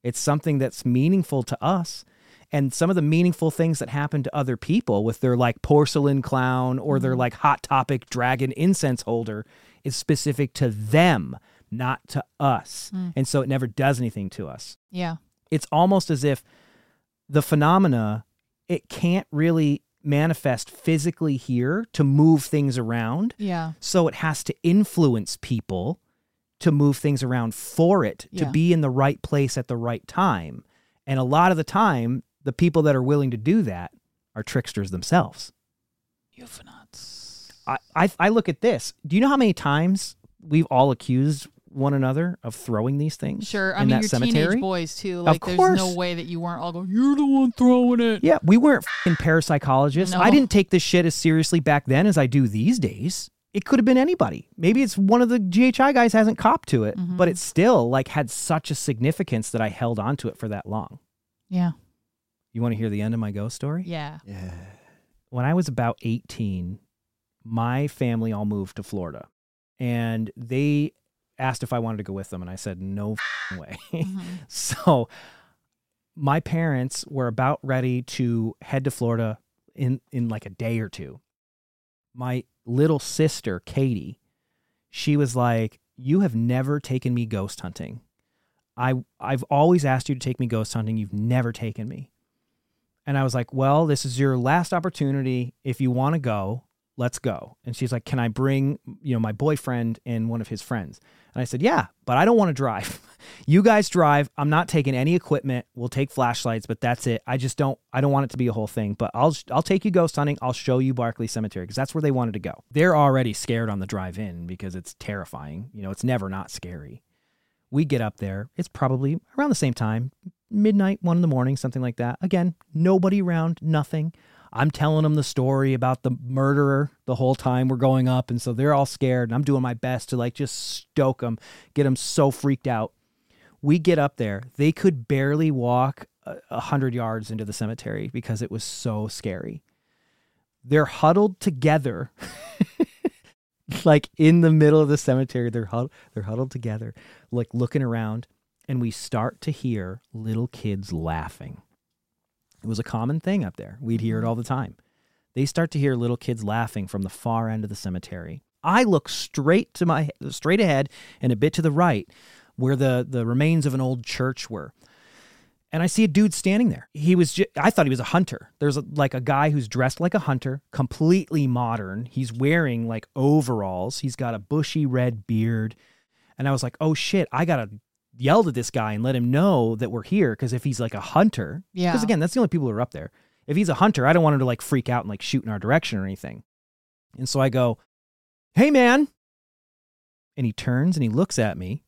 It's something that's meaningful to us. And some of the meaningful things that happen to other people with their like porcelain clown or their like hot topic dragon incense holder is specific to them, not to us. And so it never does anything to us Yeah. it's almost as if the phenomena it can't really manifest physically here to move things around Yeah. so it has to influence people to move things around for it to Yeah. be in the right place at the right time and a lot of the time the people that are willing to do that are tricksters themselves Ufonauts. I, I I look at this. Do you know how many times we've all accused one another of throwing these things? Sure. I in mean, that your cemetery? teenage boys too. Like, there's course. no way that you weren't all going. You're the one throwing it. Yeah, we weren't fing parapsychologists. No. I didn't take this shit as seriously back then as I do these days. It could have been anybody. Maybe it's one of the GHI guys hasn't copped to it, Mm-hmm. but it still like had such a significance that I held on to it for that long. Yeah. You want to hear the end of my ghost story? Yeah. Yeah. when I was about 18, my family all moved to Florida and they asked if I wanted to go with them. And I said, no way. Mhm. so my parents were about ready to head to Florida in, in like a day or two. My little sister, Katie, she was like, you have never taken me ghost hunting. I, I've always asked you to take me ghost hunting. You've never taken me. And I was like, well, this is your last opportunity. If you want to go, let's go. And she's like, can I bring, you know, my boyfriend and one of his friends? And I said, yeah, but I don't want to drive. you guys drive. I'm not taking any equipment. We'll take flashlights, but that's it. I just don't, I don't want it to be a whole thing, but I'll, I'll take you ghost hunting. I'll show you Barclay Cemetery because that's where they wanted to go. They're already scared on the drive in because it's terrifying. You know, it's never not scary. We get up there. It's probably around the same time, midnight, one in the morning, something like that. Again, nobody around, nothing. I'm telling them the story about the murderer the whole time we're going up. And so they're all scared. And I'm doing my best to like just stoke them, get them so freaked out. We get up there. They could barely walk a hundred yards into the cemetery because it was so scary. They're huddled together, like in the middle of the cemetery. They're huddled, they're huddled together, like looking around, and we start to hear little kids laughing. It was a common thing up there. We'd hear it mm-hmm. all the time. They start to hear little kids laughing from the far end of the cemetery. I look straight to my straight ahead and a bit to the right where the the remains of an old church were. And I see a dude standing there. He was ju- I thought he was a hunter. There's a, like a guy who's dressed like a hunter, completely modern. He's wearing like overalls. He's got a bushy red beard. And I was like, "Oh shit, I got to yell to this guy and let him know that we're here because if he's like a hunter, Yeah. because again, that's the only people who are up there. If he's a hunter, I don't want him to like freak out and like shoot in our direction or anything. And so I go, "Hey, man!" And he turns and he looks at me,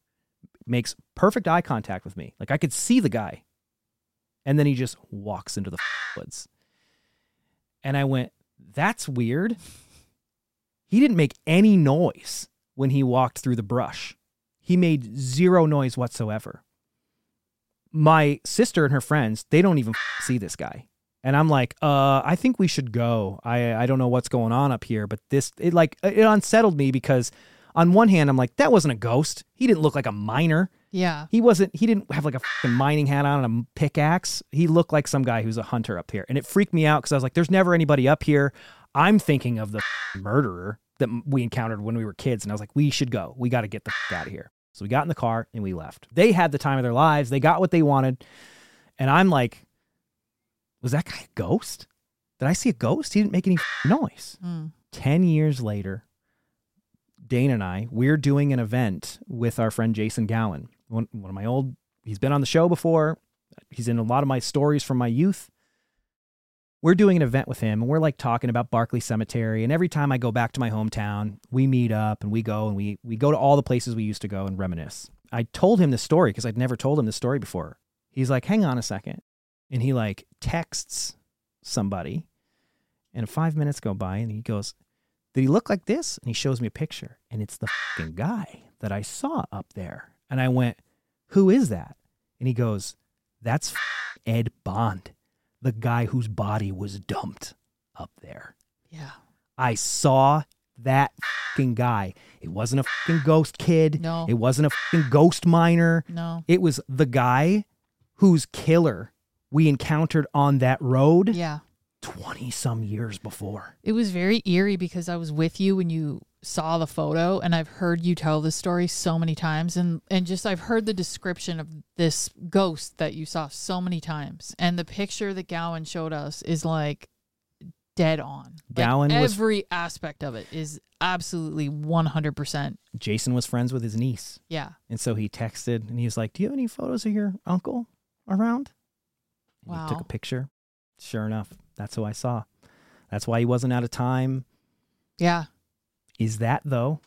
makes perfect eye contact with me, like I could see the guy, and then he just walks into the woods. And I went, "That's weird." He didn't make any noise when he walked through the brush. He made zero noise whatsoever. My sister and her friends they don't even see this guy. And i'm like uh i think we should go. I i don't know what's going on up here but this it like it unsettled me because on one hand i'm like that wasn't a ghost. He didn't look like a miner Yeah. he wasn't he didn't have like a fucking mining hat on and a pickaxe. He looked like some guy who's a hunter up here. And it freaked me out because i was like there's never anybody up here. I'm thinking of the murderer that we encountered when we were kids and i was like we should go. We got to get the f- out of here. So we got in the car and we left. They had the time of their lives. They got what they wanted and i'm like was that guy a ghost? Did i see a ghost? He didn't make any f- noise. Mm. 10 years later, Dane and I, we're doing an event with our friend Jason Gowan, one, one of my old, he's been on the show before. He's in a lot of my stories from my youth. We're doing an event with him and we're like talking about Barclay Cemetery. And every time I go back to my hometown, we meet up and we go and we, we go to all the places we used to go and reminisce. I told him this story because I'd never told him this story before. He's like, hang on a second. And he like texts somebody and five minutes go by and he goes, Did he look like this? And he shows me a picture and it's the fucking guy that I saw up there. And I went, Who is that? And he goes, That's Ed Bond, the guy whose body was dumped up there. Yeah. I saw that fucking guy. It wasn't a fucking ghost kid. No. It wasn't a fucking ghost miner. No. It was the guy whose killer we encountered on that road Yeah. 20 some years before. It was very eerie because I was with you when you saw the photo and I've heard you tell this story so many times and and just I've heard the description of this ghost that you saw so many times and the picture that Gowan showed us is like dead on. Like, Gowan was- every aspect of it is absolutely 100%. Jason was friends with his niece. Yeah. And so he texted and he was like, Do you have any photos of your uncle around? And He took a picture. Sure enough, that's who I saw. That's why he wasn't out of time. Yeah. Is that, though,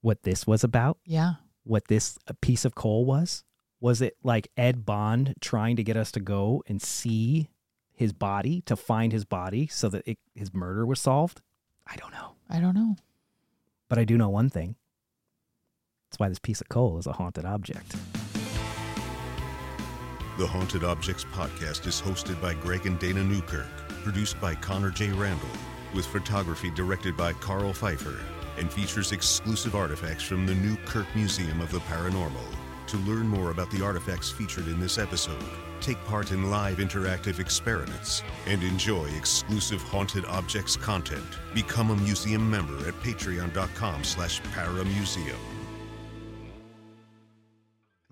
what this was about? Yeah. What this uh, piece of coal was? Was it like Ed Bond trying to get us to go and see his body, to find his body so that it, his murder was solved? I don't know. I don't know. But I do know one thing. That's why this piece of coal is a haunted object. The Haunted Objects podcast is hosted by Greg and Dana Newkirk, produced by Connor J. Randall, with photography directed by Karl Pfeiffer, and features exclusive artifacts from the Newkirk Museum of the Paranormal. To learn more about the artifacts featured in this episode, take part in live interactive experiments, and enjoy exclusive Haunted Objects content, become a museum member at patreon.com slash paramuseum.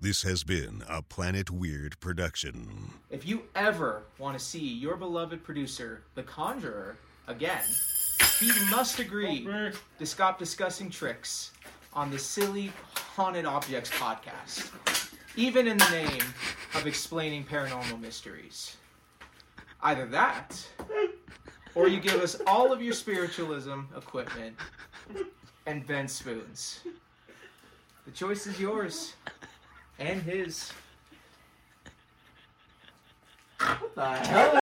This has been a Planet Weird production. If you ever want to see your beloved producer, The Conjurer, again, he must agree to stop discussing tricks on the Silly Haunted Objects podcast, even in the name of explaining paranormal mysteries. Either that, or you give us all of your spiritualism equipment and Ben spoons. The choice is yours and his. What the hell?